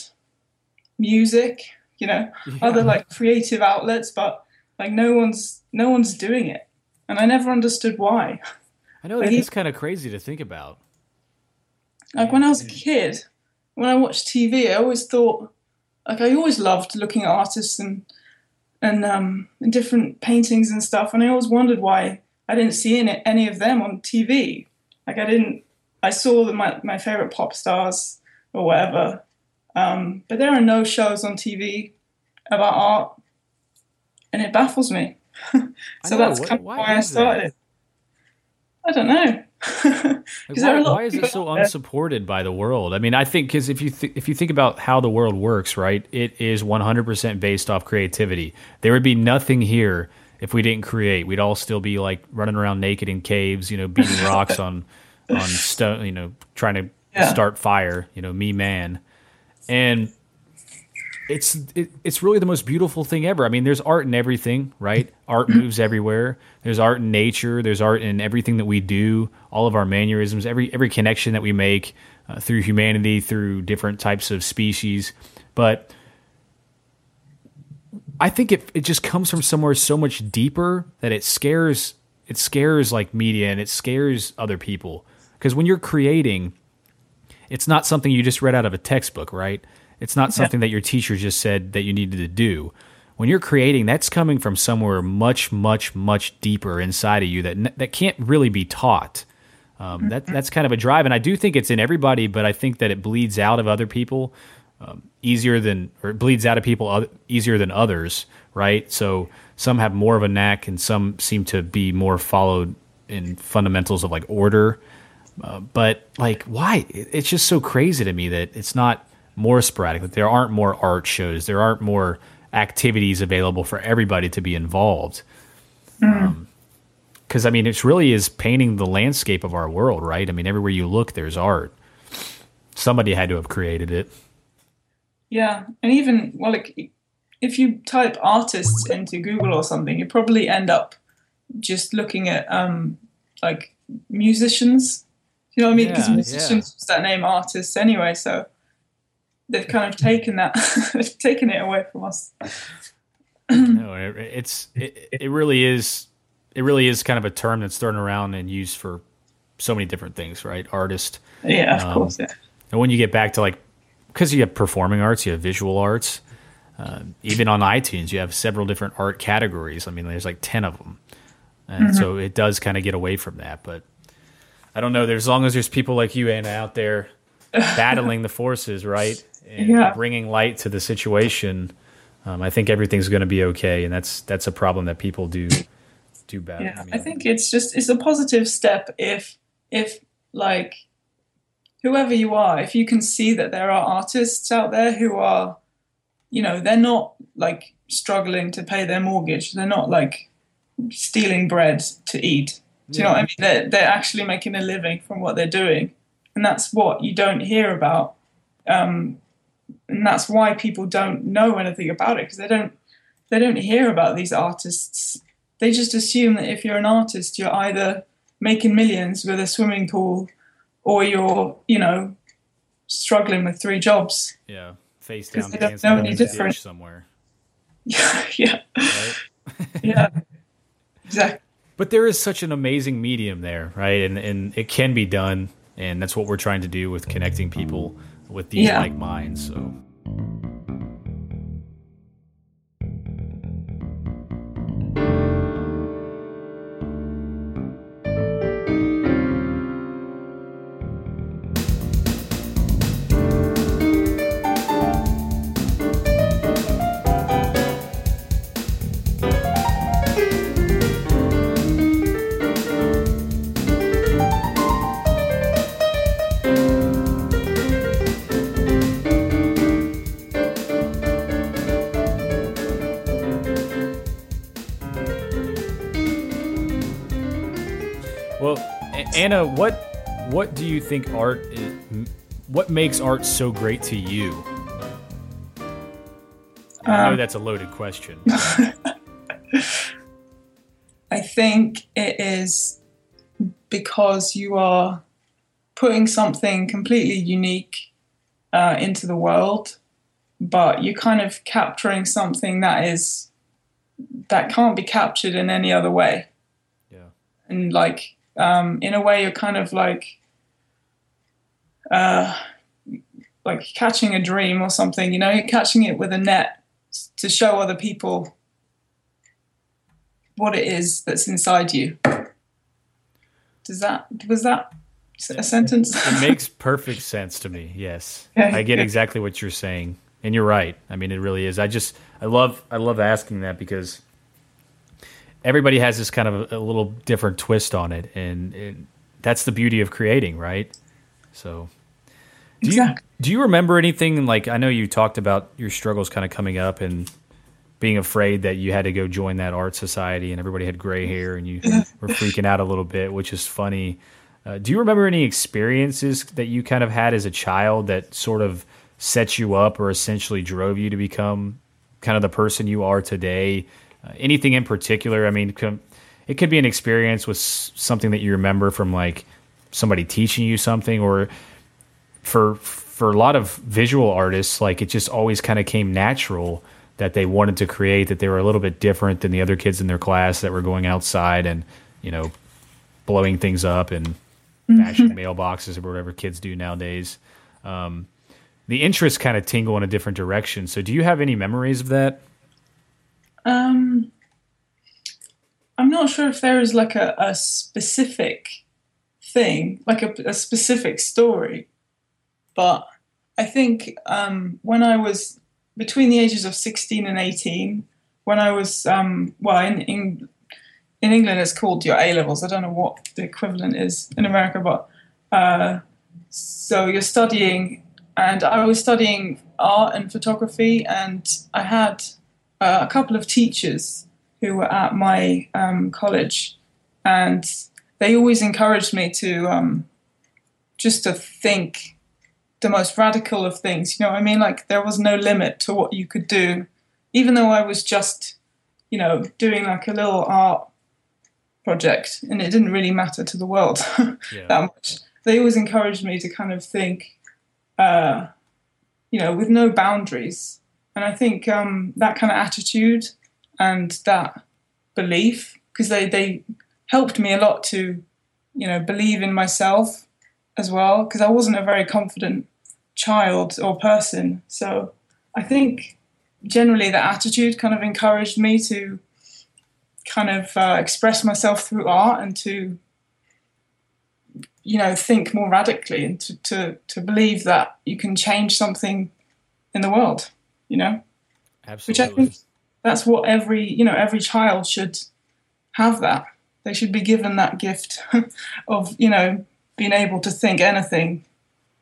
music, you know, other like creative outlets, but like no one's no one's doing it. And I never understood why. I know Like that is kind of crazy to think about. Like when I was a kid, when I watched TV, I always thought, like I always loved looking at artists and and um, and different paintings and stuff, and I always wondered why I didn't see any, any of them on TV. Like I didn't, I saw the, my my favorite pop stars or whatever, um, but there are no shows on TV about art, and it baffles me. so know, that's kind of why why I is that? started. I don't know. Like, why, why is it so unsupported by the world? I mean, I think because if you th- if you think about how the world works, right, it is 100% based off creativity. There would be nothing here if we didn't create. We'd all still be like running around naked in caves, you know, beating rocks on on stone, you know, trying to Yeah. start fire, you know, me man. And it's it, it's really the most beautiful thing ever. I mean, there's art in everything, right? Art moves everywhere. There's art in nature. There's art in everything that we do. All of our mannerisms, every every connection that we make uh, through humanity, through different types of species. But I think it it just comes from somewhere so much deeper that it scares it scares like media and it scares other people because when you're creating it's not something you just read out of a textbook, right? It's not something that your teacher just said that you needed to do. When you're creating, that's coming from somewhere much, much, much deeper inside of you that that can't really be taught. Um, that that's kind of a drive, and I do think it's in everybody, but I think that it bleeds out of other people um, easier than, or it bleeds out of people oth- easier than others, right? So some have more of a knack, and some seem to be more followed in fundamentals of like order but like why it's just so crazy to me that it's not more sporadic that there aren't more art shows there aren't more activities available for everybody to be involved. Because i mean it really is painting the landscape of our world right? I mean everywhere you look there's art. Somebody had to have created it. Yeah, and even well, like, if you type artists into Google or something, you probably end up just looking at um, like musicians. You know what I mean? Because Yeah, musicians use that name artists anyway, so they've kind of taken that, taken it away from us. no it, it's it, it really is it really is kind of a term that's thrown around and used for so many different things right artist Yeah, of Um, course. Yeah. And when you get back to like, because you have performing arts, you have visual arts. Uh, even on iTunes, you have several different art categories. I mean, there's like ten of them, and so it does kind of get away from that. But I don't know. There's as long as there's people like you, Anna, out there battling the forces, right, and Yeah. bringing light to the situation, um, I think everything's going to be okay. And that's that's a problem that people do do bad. yeah i think it's just it's a positive step if if like whoever you are if you can see that there are artists out there who are you know they're not like struggling to pay their mortgage they're not like stealing bread to eat do you know what i mean they're, they're actually making a living from what they're doing and that's what you don't hear about um, and that's why people don't know anything about it because they don't they don't hear about these artists they just assume that if you're an artist, you're either making millions with a swimming pool or you're, you know, struggling with three jobs. yeah, face down, they don't know any different. somewhere, yeah. right? Yeah. exactly. But there is such an amazing medium there, right? And and it can be done, and that's what we're trying to do with connecting people with these Yeah. like minds. So you think art is, what makes art so great to you? I know that's a loaded question. I think it is because you are putting something completely unique uh, into the world, but you're kind of capturing something that is that can't be captured in any other way. Yeah. and like um, in a way you're kind of like uh, like catching a dream or something. You know, catching it with a net to show other people what it is that's inside you. Does that was that a sentence? it makes perfect sense to me. Yes, Yeah, I get yeah. exactly what you're saying, and you're right. I mean, it really is. I just I love I love asking that because everybody has this kind of a, a little different twist on it, and, and that's the beauty of creating, right? So, do you do you remember anything like I know you talked about your struggles kind of coming up and being afraid that you had to go join that art society and everybody had gray hair and you were freaking out a little bit, which is funny. Uh, do you remember any experiences that you kind of had as a child that sort of set you up or essentially drove you to become kind of the person you are today? Uh, anything in particular? I mean, com- it could be an experience with s- something that you remember from like somebody teaching you something or for for a lot of visual artists, like it just always kind of came natural that they wanted to create, that they were a little bit different than the other kids in their class that were going outside and you know blowing things up and bashing mailboxes or whatever kids do nowadays. Um, the interests kind of tingle in a different direction. So, do you have any memories of that? Um, I'm not sure if there is like a, a specific thing, like a, a specific story, but I think um, when I was between the ages of 16 and 18, when I was, um, well, in, in, in England it's called your A levels. I don't know what the equivalent is in America, but uh, so you're studying, and I was studying art and photography, and I had uh, a couple of teachers who were at my um, college, and they always encouraged me to um, just to think the most radical of things. You know what I mean? Like there was no limit to what you could do, even though I was just, you know, doing like a little art project, and it didn't really matter to the world that much. They always encouraged me to kind of think, uh, you know, with no boundaries. And I think um, that kind of attitude and that belief, because they, they helped me a lot to, you know, believe in myself as well, because I wasn't a very confident child or person. So I think generally that attitude kind of encouraged me to kind of uh, express myself through art and to you know think more radically and to, to, to believe that you can change something in the world you know? Which i think that's what every you know every child should have that. They should be given that gift of you know being able to think anything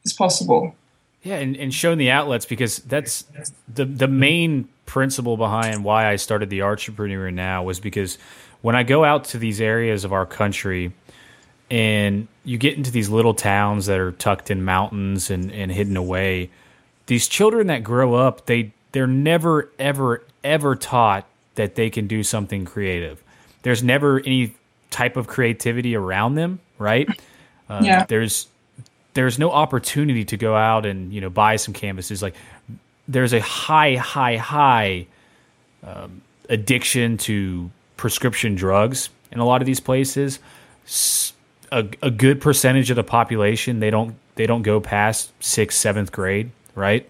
is possible Yeah, and, and showing the outlets because that's the the main principle behind why I started the Entrepreneur Now was because when I go out to these areas of our country and you get into these little towns that are tucked in mountains and, and hidden away, these children that grow up, they they're never ever ever taught that they can do something creative. There's never any type of creativity around them, right? Uh, Yeah. There's there's no opportunity to go out and you know buy some canvases. Like there's a high, high, high um, addiction to prescription drugs in a lot of these places. A good percentage of the population they don't they don't go past sixth, seventh grade, right?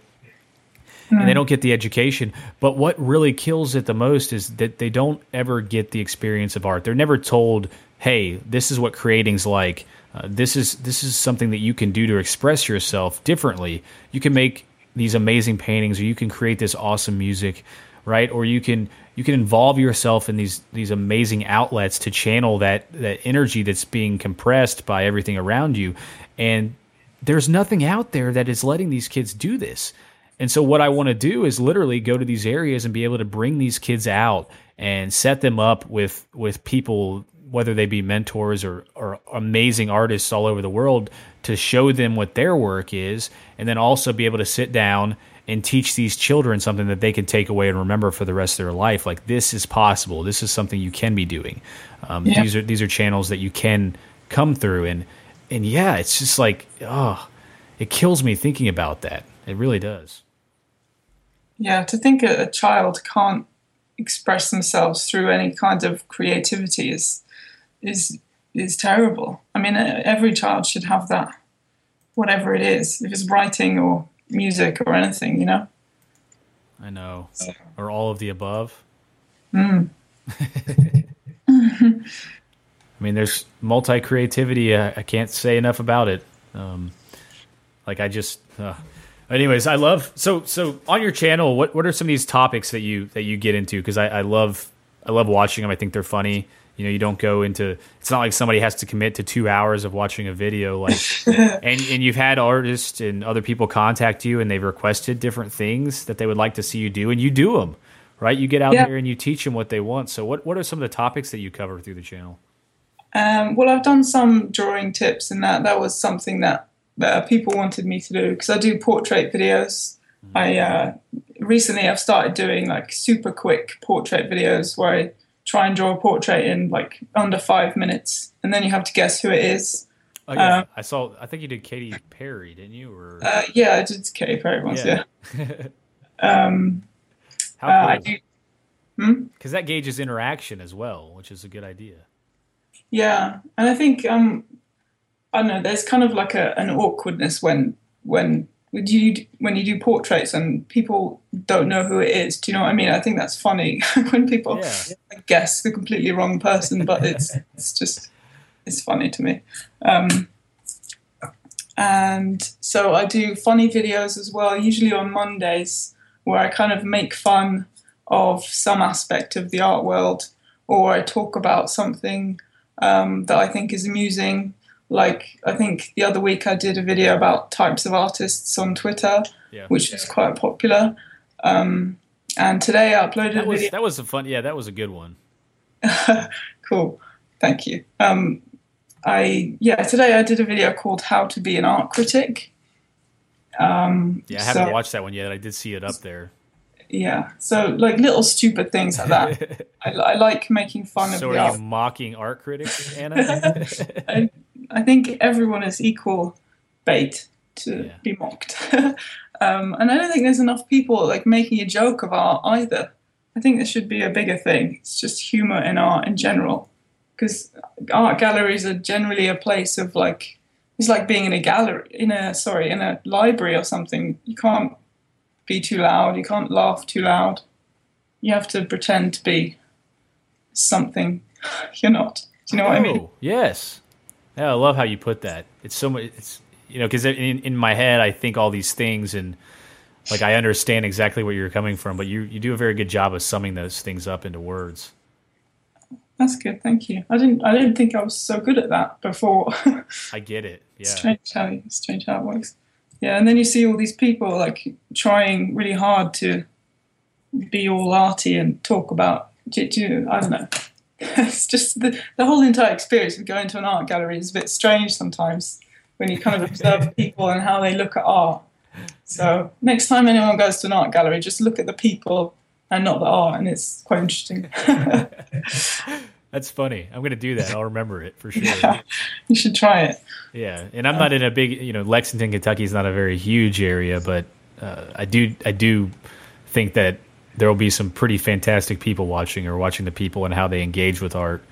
and they don't get the education. But what really kills it the most is that they don't ever get the experience of art. They're never told, "Hey, this is what creating's like. Uh, this is this is something that you can do to express yourself differently. You can make these amazing paintings, or you can create this awesome music, right? Or you can you can involve yourself in these these amazing outlets to channel that that energy that's being compressed by everything around you, and there's nothing out there that is letting these kids do this. And so what I want to do is literally go to these areas and be able to bring these kids out and set them up with with people whether they be mentors or, or amazing artists all over the world to show them what their work is and then also be able to sit down and teach these children something that they can take away and remember for the rest of their life. Like this is possible. This is something you can be doing. Um, Yeah. these are these are channels that you can come through and and yeah it's just like oh it kills me thinking about that. It really does. Yeah, to think a, a child can't express themselves through any kind of creativity is is is terrible. I mean, every child should have that, whatever it is. If it's writing or music or anything, you know. I know, or all of the above. Mm. I mean, there's multi creativity. I, I, can't say enough about it. Um, like I just, uh, anyways, I love so so on your channel. What what are some of these topics that you that you get into? Because I, I love I love watching them. I think they're funny. You know, you don't go into. It's not like somebody has to commit to two hours of watching a video. Like, and and you've had artists and other people contact you, and they've requested different things that they would like to see you do, and you do them. Right, you get out there and you teach them what they want. So, what what are some of the topics that you cover through the channel? Um, well, I've done some drawing tips, and that that was something that uh, people wanted me to do because I do portrait videos. Mm-hmm. I uh, recently I've started doing like super quick portrait videos where I try and draw a portrait in like under five minutes, and then you have to guess who it is. Oh yeah, um, I saw. I think you did Katy Perry, didn't you? Or uh, yeah, I did Katy Perry once. Yeah. yeah. um, How uh, cool. I do. Because hmm? that gauges interaction as well, which is a good idea. Yeah, and I think um, I don't know. There's kind of like a, an awkwardness when when you when you do portraits and people don't know who it is. Do you know what I mean? I think that's funny when people yeah. guess the completely wrong person, but it's it's just it's funny to me. Um, and so I do funny videos as well, usually on Mondays, where I kind of make fun of some aspect of the art world, or I talk about something um, that I think is amusing. Like I think the other week I did a video about types of artists on Twitter, yeah. which is quite popular. Um, and today I uploaded that was, That was a fun. Yeah, that was a good one. cool. Thank you. Um, I yeah today I did a video called "How to Be an Art Critic." Um, yeah, I haven't so, watched that one yet. I did see it up there yeah. So like little stupid things like that. I, I, like making fun so of the are you mocking art critics anna? I, I, think everyone is equal bait to yeah. be mocked. Um, and i don't think there's enough people like making a joke of art either. I think this should be a bigger thing. It's just humor in art in general. Because art galleries are generally a place of like it's like being in a gallery in a sorry in a library or something. You can't be too loud. You can't laugh too loud. You have to pretend to be something you're not. Do you know oh, what I mean? Oh, yes. Yeah, I love how you put that. It's so much. It's you know because in in my head I think all these things and like I understand exactly where you're coming from, but you you do a very good job of summing those things up into words. That's good, thank you. I didn't I didn't think I was so good at that before. I get it. Yeah. Strange how strange how it works. Yeah, and then you see all these people like trying really hard to be all arty and talk about. Do, do, I don't know. it's just the, the whole entire experience of going to an art gallery is a bit strange sometimes when you kind of observe people and how they look at art. So next time anyone goes to an art gallery, just look at the people and not the art, and it's quite interesting. That's funny. I'm going to do that. I'll remember it for sure. Yeah, you should try it. Yeah, and I'm not in a big, you know, Lexington, Kentucky is not a very huge area, but uh, I do, I do think that there will be some pretty fantastic people watching or watching the people and how they engage with art.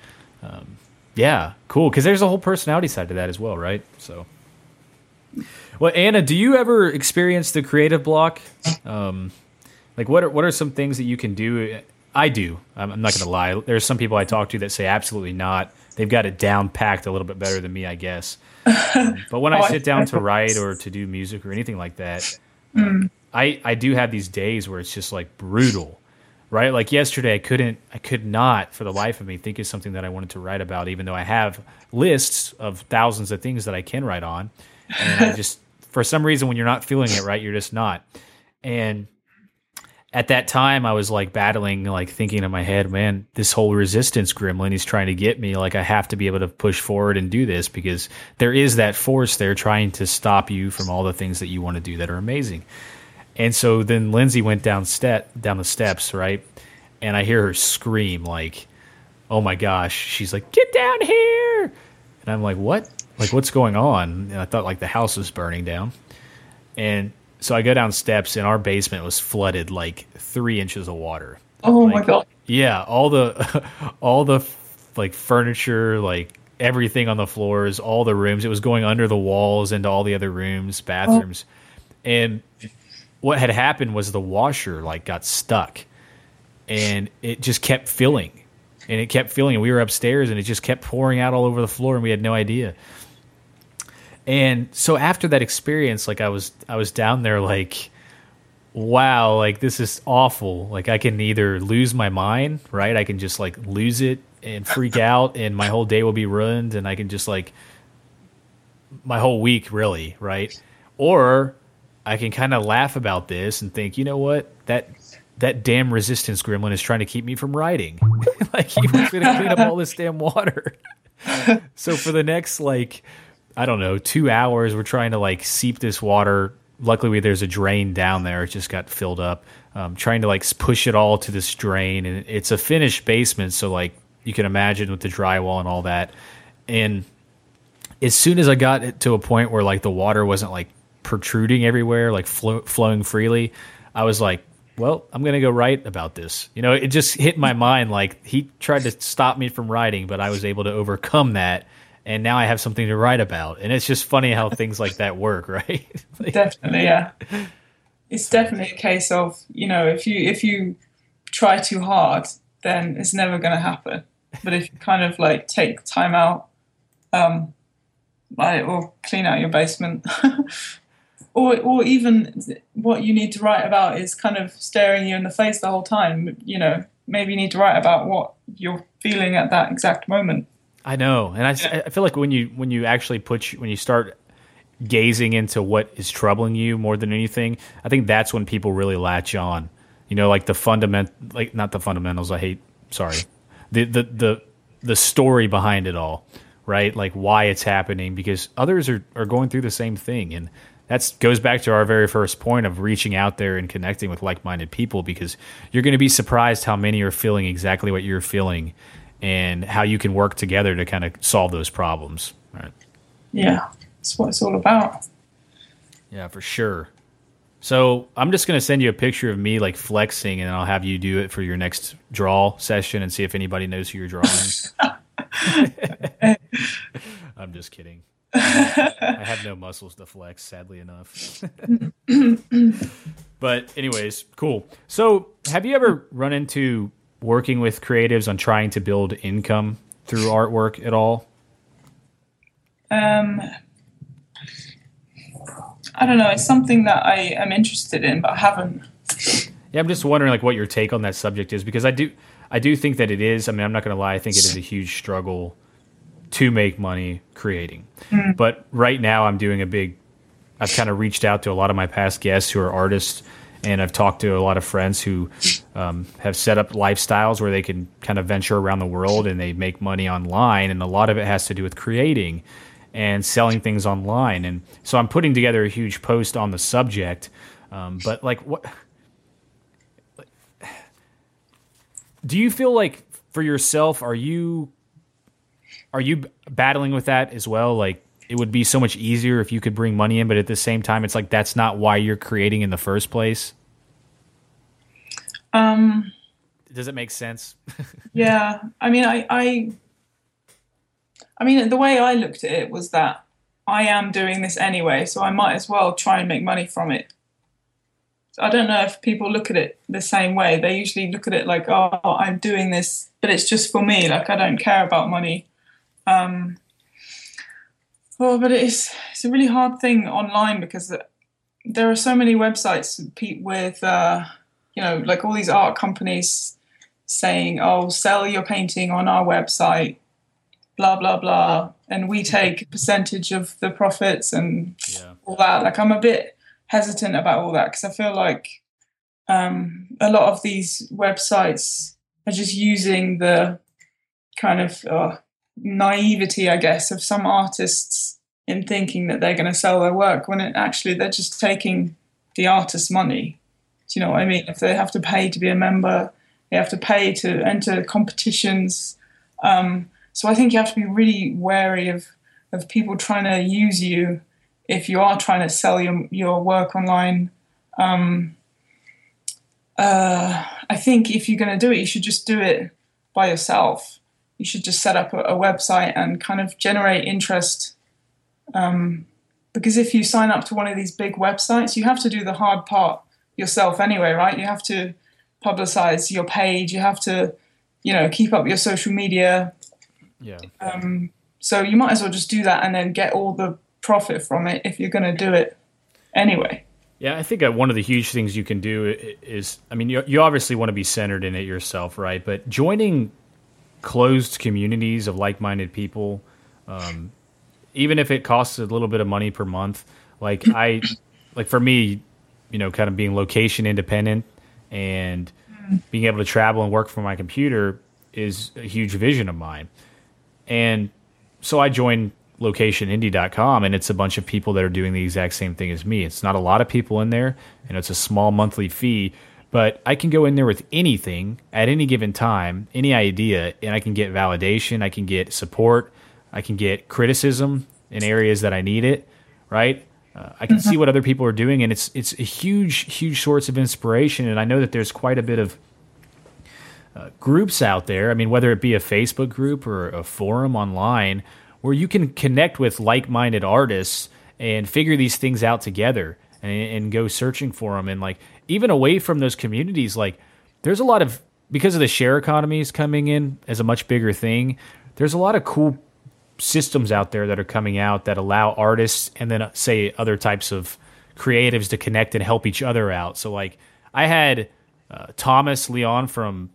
Um, yeah, cool. Because there's a whole personality side to that as well, right? So, well, Anna, do you ever experience the creative block? Um, like, what are what are some things that you can do? I do. I'm, I'm not going to lie. There's some people I talk to that say absolutely not. They've got it down packed a little bit better than me, I guess. Um, but when oh, I sit down to write or to do music or anything like that, mm. I I do have these days where it's just like brutal, right? Like yesterday, I couldn't, I could not for the life of me think of something that I wanted to write about, even though I have lists of thousands of things that I can write on, and I just for some reason when you're not feeling it right, you're just not, and at that time I was like battling, like thinking in my head, man, this whole resistance gremlin, he's trying to get me. Like I have to be able to push forward and do this because there is that force there trying to stop you from all the things that you want to do that are amazing. And so then Lindsay went down step down the steps, right? And I hear her scream like, "Oh my gosh!" She's like, "Get down here!" And I'm like, "What? Like what's going on?" And I thought like the house was burning down. And so I go down steps, and our basement was flooded like three inches of water. Oh like, my god! Yeah, all the all the like furniture, like everything on the floors, all the rooms. It was going under the walls into all the other rooms, oh. bathrooms. Oh. and what had happened was the washer like got stuck, and it just kept filling, and it kept filling. And we were upstairs, and it just kept pouring out all over the floor, and we had no idea. And so after that experience, like I was, I was down there like wow, like this is awful. Like I can either lose my mind, right? I can just like lose it and freak out and my whole day will be ruined and I can just like my whole week really, right? Or I can kind of laugh about this and think, you know what? That that damn resistance gremlin is trying to keep me from writing. like he was going to clean up all this damn water. so for the next like I don't know, 2 hours we're trying to like seep this water luckily there's a drain down there. It just got filled up. Um, trying to like push it all to this drain, and it's a finished basement, so like you can imagine with the drywall and all that. And as soon as I got it to a point where like the water wasn't like protruding everywhere, like flo- flowing freely, I was like, well, I'm gonna go write about this. You know, it just hit my mind like he tried to stop me from writing, but I was able to overcome that and now I have something to write about. And it's just funny how things like that work, right? like, definitely, yeah. It's definitely a case of you know if you if you try too hard, then it's never going to happen. But if you kind of like take time out, um, like or clean out your basement. or, or even what you need to write about is kind of staring you in the face the whole time. You know, maybe you need to write about what you're feeling at that exact moment. I know, and I, I feel like when you when you actually put when you start gazing into what is troubling you more than anything, I think that's when people really latch on. You know, like the fundament, like not the fundamentals. I hate. Sorry, the the the the story behind it all, right? Like why it's happening because others are are going through the same thing, and that goes back to our very first point of reaching out there and connecting with like-minded people because you're going to be surprised how many are feeling exactly what you're feeling and how you can work together to kind of solve those problems. Right. Yeah, that's what it's all about. Yeah, for sure. So I'm just gonna send you a picture of me like flexing, and I'll have you do it for your next draw session and see if anybody knows who you're drawing. I'm just kidding. I have no muscles to flex, sadly enough. but anyways, cool. So have you ever run into working with creatives on trying to build income through artwork at all? Um, I don't know. It's something that I am interested in, but I haven't. Yeah, I'm just wondering like what your take on that subject is because I do I do think that it is. I mean, I'm not going to lie. I think it is a huge struggle to make money creating. Mm. But right now, I'm doing a big. I've kind of reached out to a lot of my past guests who are artists and I've talked to a lot of friends who um, have set up lifestyles where they can kind of venture around the world and they make money online, and a lot of it has to do with creating and selling things online. And so I'm putting together a huge post on the subject. Um, but like, what do you feel like for yourself? Are you are you battling with that as well? Like, it would be so much easier if you could bring money in, but at the same time, it's like that's not why you're creating in the first place. Um, Does it make sense? yeah, I mean, I, I, I mean, the way I looked at it was that I am doing this anyway, so I might as well try and make money from it. I don't know if people look at it the same way. They usually look at it like, "Oh, I'm doing this, but it's just for me. Like I don't care about money." Um, well, but it's it's a really hard thing online because there are so many websites with uh, you know like all these art companies saying, "Oh, sell your painting on our website," blah blah blah, and we take a percentage of the profits and yeah. all that. Like I'm a bit hesitant about all that because I feel like um, a lot of these websites are just using the kind of uh, naivety, I guess, of some artists in thinking that they're going to sell their work when it actually they're just taking the artist's money. Do you know what I mean? If they have to pay to be a member, they have to pay to enter competitions. Um, so I think you have to be really wary of of people trying to use you if you are trying to sell your your work online. Um, uh, I think if you're going to do it, you should just do it by yourself you should just set up a, a website and kind of generate interest um, because if you sign up to one of these big websites, you have to do the hard part yourself anyway, right? You have to publicize your page, you have to, you know, keep up your social media. Yeah. Um, so you might as well just do that and then get all the profit from it if you're going to do it anyway. Yeah, I think uh, one of the huge things you can do is, I mean, you, you obviously want to be centered in it yourself, right? But joining closed communities of like-minded people, um, even if it costs a little bit of money per month, like I, like for me, you know, kind of being location independent and being able to travel and work from my computer is a huge vision of mine. And so I joined locationindie.com and it's a bunch of people that are doing the exact same thing as me. It's not a lot of people in there and it's a small monthly fee, but I can go in there with anything at any given time, any idea, and I can get validation, I can get support, I can get criticism in areas that I need it, right? Uh, I can see what other people are doing and it's it's a huge huge source of inspiration and I know that there's quite a bit of groups out there. I mean, whether it be a Facebook group or a forum online where you can connect with like minded artists and figure these things out together and, and go searching for them. And like, even away from those communities, like, there's a lot of, because of the share economies coming in as a much bigger thing, there's a lot of cool systems out there that are coming out that allow artists and then uh, say other types of creatives to connect and help each other out. So like I had uh, Thomas Leon from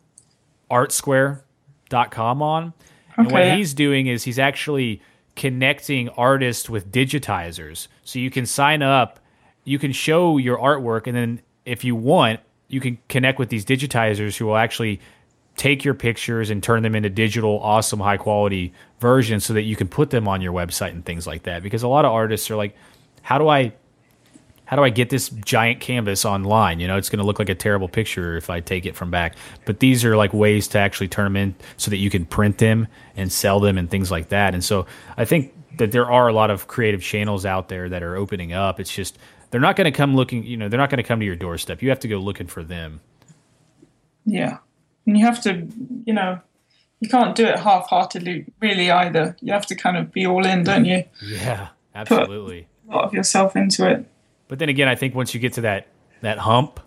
artsquare.com on. And what he's doing is he's actually connecting artists with digitizers. So you can sign up, you can show your artwork, and then if you want, you can connect with these digitizers who will actually take your pictures and turn them into digital, awesome, high quality versions so that you can put them on your website and things like that. Because a lot of artists are like, how do I how do I get this giant canvas online? You know, it's going to look like a terrible picture if I take it from back. But these are like ways to actually turn them in so that you can print them and sell them and things like that. And so I think that there are a lot of creative channels out there that are opening up. It's just they're not going to come looking, you know, they're not going to come to your doorstep. You have to go looking for them. Yeah. And you have to, you know, you can't do it half heartedly, really, either. You have to kind of be all in, don't you? Yeah, absolutely. A lot of yourself into it. But then again, I think once you get to that that hump,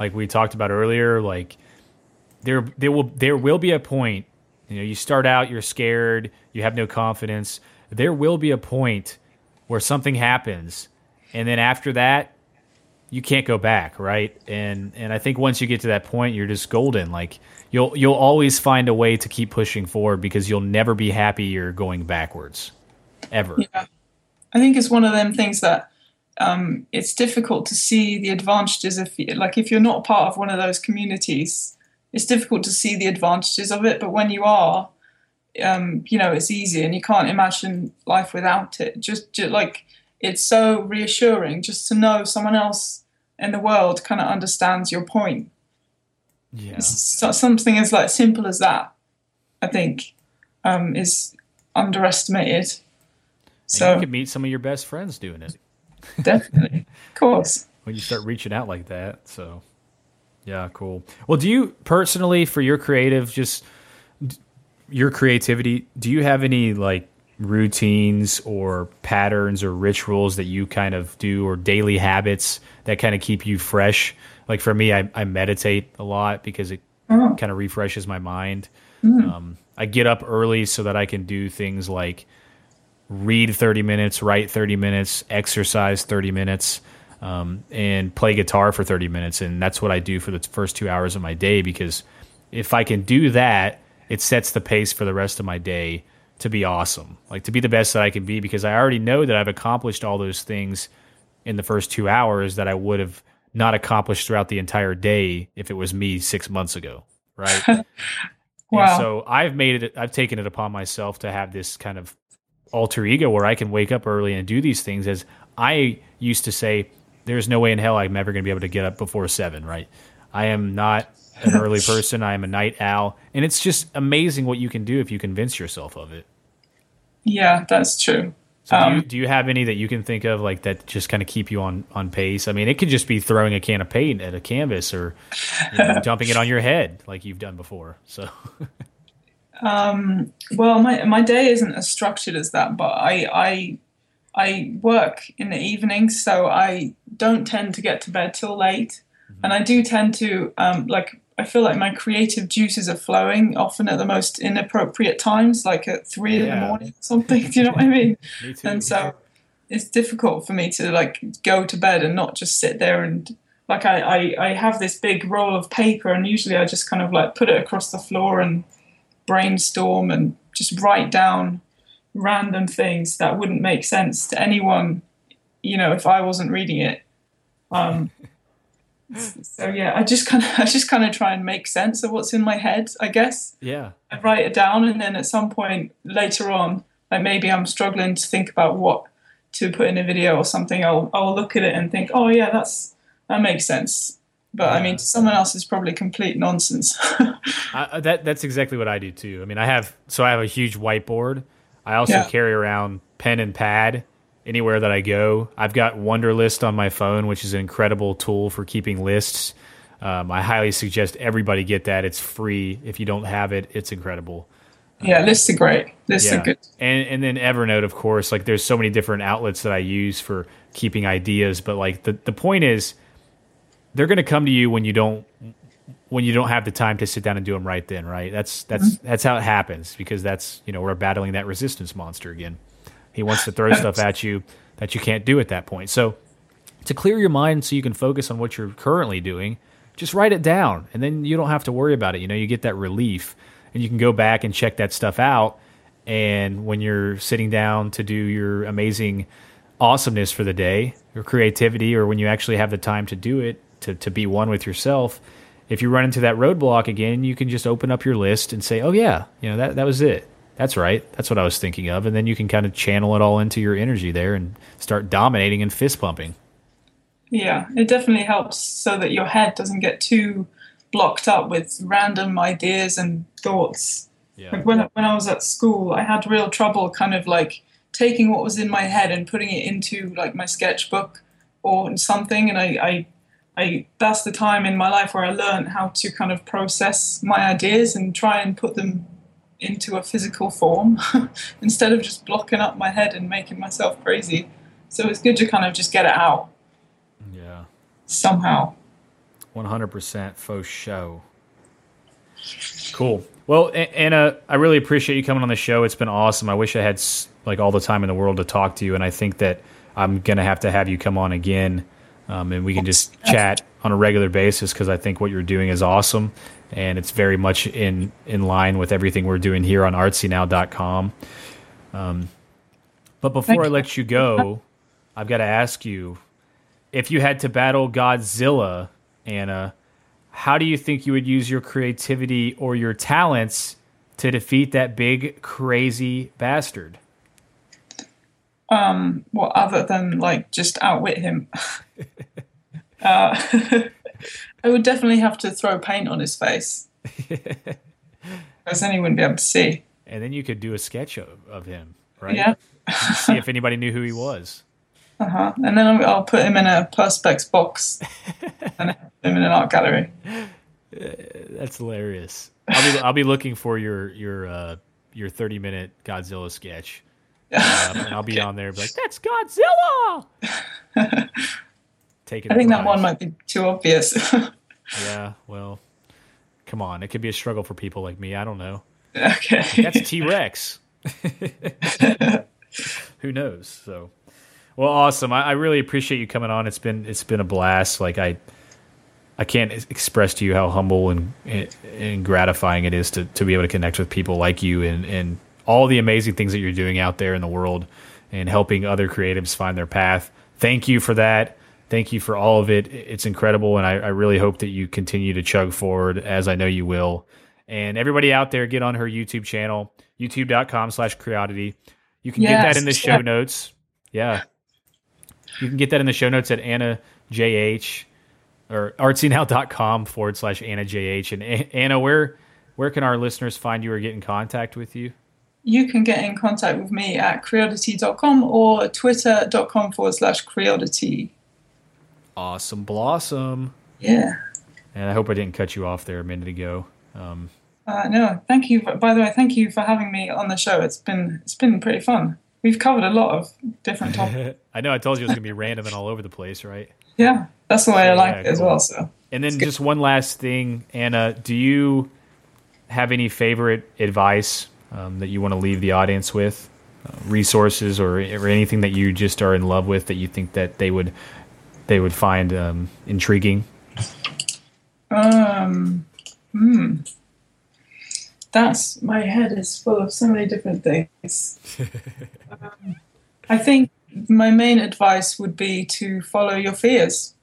like we talked about earlier, like there there will there will be a point. You know, you start out, you're scared, you have no confidence. There will be a point where something happens, and then after that, you can't go back, right? And and I think once you get to that point, you're just golden. Like you'll you'll always find a way to keep pushing forward because you'll never be happy you're going backwards, ever. Yeah. I think it's one of them things that um, it's difficult to see the advantages you- like, if you're not part of one of those communities, it's difficult to see the advantages of it. But when you are, um, you know, it's easy, and you can't imagine life without it. Just, just like it's so reassuring just to know someone else in the world kind of understands your point. Yeah. So- something as like simple as that. I think um, is underestimated. And So you could meet some of your best friends doing it. definitely, of course. when you start reaching out like that. So, yeah, cool. Well, do you personally, for your creative, just your creativity, do you have any like routines or patterns or rituals that you kind of do or daily habits that kind of keep you fresh? Like for me, I, I meditate a lot because it Oh. kind of refreshes my mind. Um, I get up early so that I can do things like read 30 minutes, write 30 minutes, exercise 30 minutes, um, and play guitar for 30 minutes. And that's what I do for the first two hours of my day because if I can do that, it sets the pace for the rest of my day to be awesome, like to be the best that I can be because I already know that I've accomplished all those things in the first two hours that I would have not accomplished throughout the entire day if it was me six months ago, right? And Wow. so I've made it. I've taken it upon myself to have this kind of alter ego where I can wake up early and do these things. As I used to say, there's no way in hell I'm ever going to be able to get up before seven. Right? I am not an early person. I am a night owl, and it's just amazing what you can do if you convince yourself of it. Yeah, that's true. So do, you, Um, do you have any that you can think of like that just kind of keep you on on pace? I mean, it could just be throwing a can of paint at a canvas or you know, dumping it on your head like you've done before. So Well, my my day isn't as structured as that, but I I I work in the evenings, so I don't tend to get to bed till late, and I do tend to um, like. I feel like my creative juices are flowing often at the most inappropriate times, like at three in the morning or something. Do you know what I mean? Me too. and so it's difficult for me to like go to bed and not just sit there and like I, I, I have this big roll of paper and usually I just kind of like put it across the floor and brainstorm and just write down random things that wouldn't make sense to anyone, you know, if I wasn't reading it. Um, so yeah, I just kind of I just kind of try and make sense of what's in my head, I guess. yeah. I write it down, and then at some point later on, like maybe I'm struggling to think about what to put in a video or something. I'll I'll look at it and think, oh yeah, that's that makes sense. But I mean, to someone else, it's probably complete nonsense. I, that that's exactly what I do too. I mean, I have so I have a huge whiteboard. I also Yeah. carry around pen and pad anywhere that I go. I've got Wunderlist on my phone, which is an incredible tool for keeping lists. Um, I highly suggest everybody get that. It's free. If you don't have it, it's incredible. yeah, lists are great. Lists Yeah. are good. And and then Evernote, of course. Like there's so many different outlets that I use for keeping ideas. But like the the point is, they're going to come to you when you don't when you don't have the time to sit down and do them right then, right? That's that's that's how it happens because that's you know we're battling that resistance monster again. He wants to throw stuff at you that you can't do at that point. So to clear your mind so you can focus on what you're currently doing, just write it down and then you don't have to worry about it. You know, you get that relief and you can go back and check that stuff out. And when you're sitting down to do your amazing awesomeness for the day, your creativity, or when you actually have the time to do it, to, to be one with yourself, if you run into that roadblock again, you can just open up your list and say, oh, yeah, you know, that, that was it. That's right. That's what I was thinking of. And then you can kind of channel it all into your energy there and start dominating and fist pumping. Yeah, it definitely helps so that your head doesn't get too blocked up with random ideas and thoughts. Yeah. Like when when I was at school, I had real trouble kind of like taking what was in my head and putting it into like my sketchbook or something. And I, I, I that's the time in my life where I learned how to kind of process my ideas and try and put them into a physical form instead of just blocking up my head and making myself crazy. So it's good to kind of just get it out Yeah. somehow. 100% faux show. Cool. Well, Anna, I really appreciate you coming on the show. It's been awesome. I wish I had like all the time in the world to talk to you, and I think that I'm gonna have to have you come on again, um, and we can just chat on a regular basis because I think what you're doing is awesome, and it's very much in in line with everything we're doing here on ArtsyNow.com. Um, but before I let you go, I've got to ask you if you had to battle Godzilla, Anna, how do you think you would use your creativity or your talents to defeat that big crazy bastard? Um, well, other than like just outwit him, uh, I would definitely have to throw paint on his face, because then he wouldn't be able to see. And then you could do a sketch of, of him, right? Yeah. See if anybody knew who he was. Uh huh. And then I'll, I'll put him in a perspex box and him in an art gallery. That's hilarious. I'll be I'll be looking for your your uh, your 30 minute Godzilla sketch. Uh, and I'll be on there and be like, that's Godzilla. Take it. I think that one might be too obvious. Yeah, well, come on. It could be a struggle for people like me. I don't know. okay. That's T Rex. Who knows? So, well, awesome. I, I really appreciate you coming on. It's been it's been a blast. Like I, I can't express to you how humble and and gratifying it is to to be able to connect with people like you and and all the amazing things that you're doing out there in the world and helping other creatives find their path. Thank you for that. Thank you for all of it. It's incredible, and I, I really hope that you continue to chug forward, as I know you will. And everybody out there, get on her YouTube channel, youtube.com slash creoddity. You can get that in the show notes. Yeah. You can get that in the show notes at Anna JH or artsynow.com forward slash Anna JH. And Anna, where where can our listeners find you or get in contact with you? You can get in contact with me at creoddity.com or twitter.com forward slash creoddity. Awesome blossom. Yeah. And I hope I didn't cut you off there a minute ago. Um, Uh, no, thank you. For, by the way, thank you for having me on the show. It's been it's been pretty fun. we've covered a lot of different topics. I know I told you it was gonna be random and all over the place, right? yeah, that's the way I like Yeah, it as well. So And then just one last thing, Anna, do you have any favorite advice um, that you want to leave the audience with? Uh, resources or, or anything that you just are in love with that you think that they would they would find um, intriguing? Um, hmm. That's my head is full of so many different things. um, I think my main advice would be to follow your fears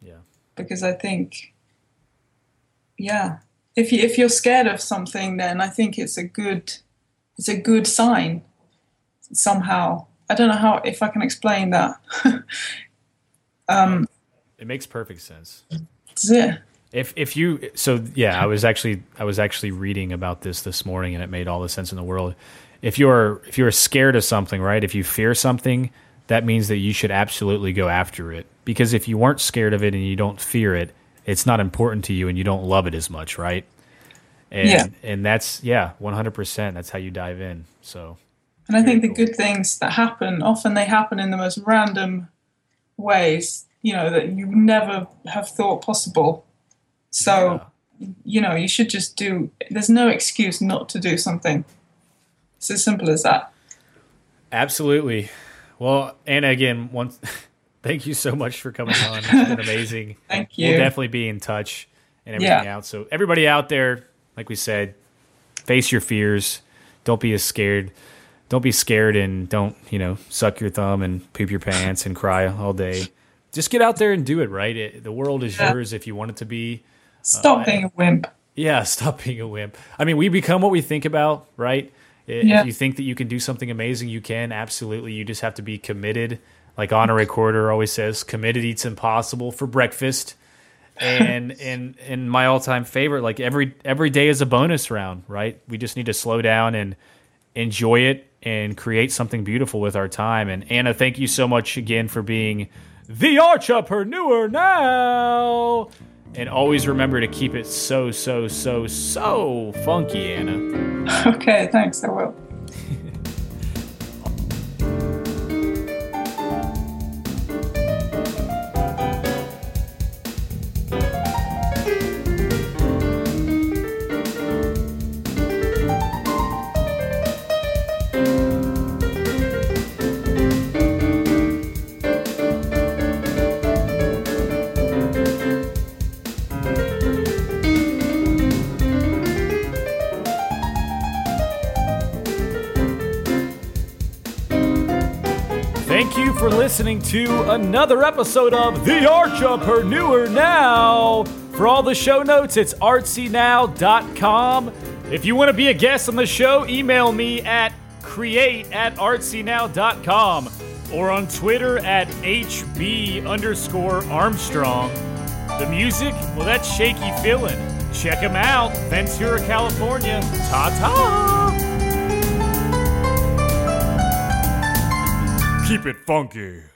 Yeah. because I think, yeah, if you if you're scared of something, then I think it's a good it's a good sign. Somehow, I don't know how if I can explain that. um, It makes perfect sense. it. If if you so yeah, I was actually I was actually reading about this this morning, and it made all the sense in the world. If you're if you're scared of something, right? If you fear something, that means that you should absolutely go after it. Because if you weren't scared of it and you don't fear it, it's not important to you, and you don't love it as much, right? And Yeah. and that's yeah, one hundred percent. That's how you dive in. So And I think the cool. good things that happen, often they happen in the most random ways, you know, that you never have thought possible. So, you know, you should just do, there's no excuse not to do something. It's as simple as that. Absolutely. Well, Anna, again, once thank you so much for coming on. It's been amazing. Thank you. We'll definitely be in touch and everything Yeah. out. So everybody out there, like we said, face your fears. Don't be as scared. Don't be scared and don't, you know, suck your thumb and poop your pants and cry all day. Just get out there and do it, right? It, the world is Yeah. yours if you want it to be. Uh, stop I- being a wimp. Yeah, stop being a wimp. I mean, we become what we think about, right? I- Yeah. If you think that you can do something amazing, you can. Absolutely. You just have to be committed. Like Honor Recorder always says, committed eats impossible for breakfast. And and and my all time favorite, like every every day is a bonus round, right? We just need to slow down and enjoy it and create something beautiful with our time. And Anna, thank you so much again for being the entrepreneur now. And always remember to keep it so, so, so, so funky, Anna. Okay, thanks, I will. Listening to another episode of The Archpreneur Now. For all the show notes, it's artsynow.com. If you want to be a guest on the show, email me at create at artsynow.com or on Twitter at HB underscore Armstrong. The music, well, that's Shaky Feeling. Check them out, Ventura, California. Ta ta! Keep it funky.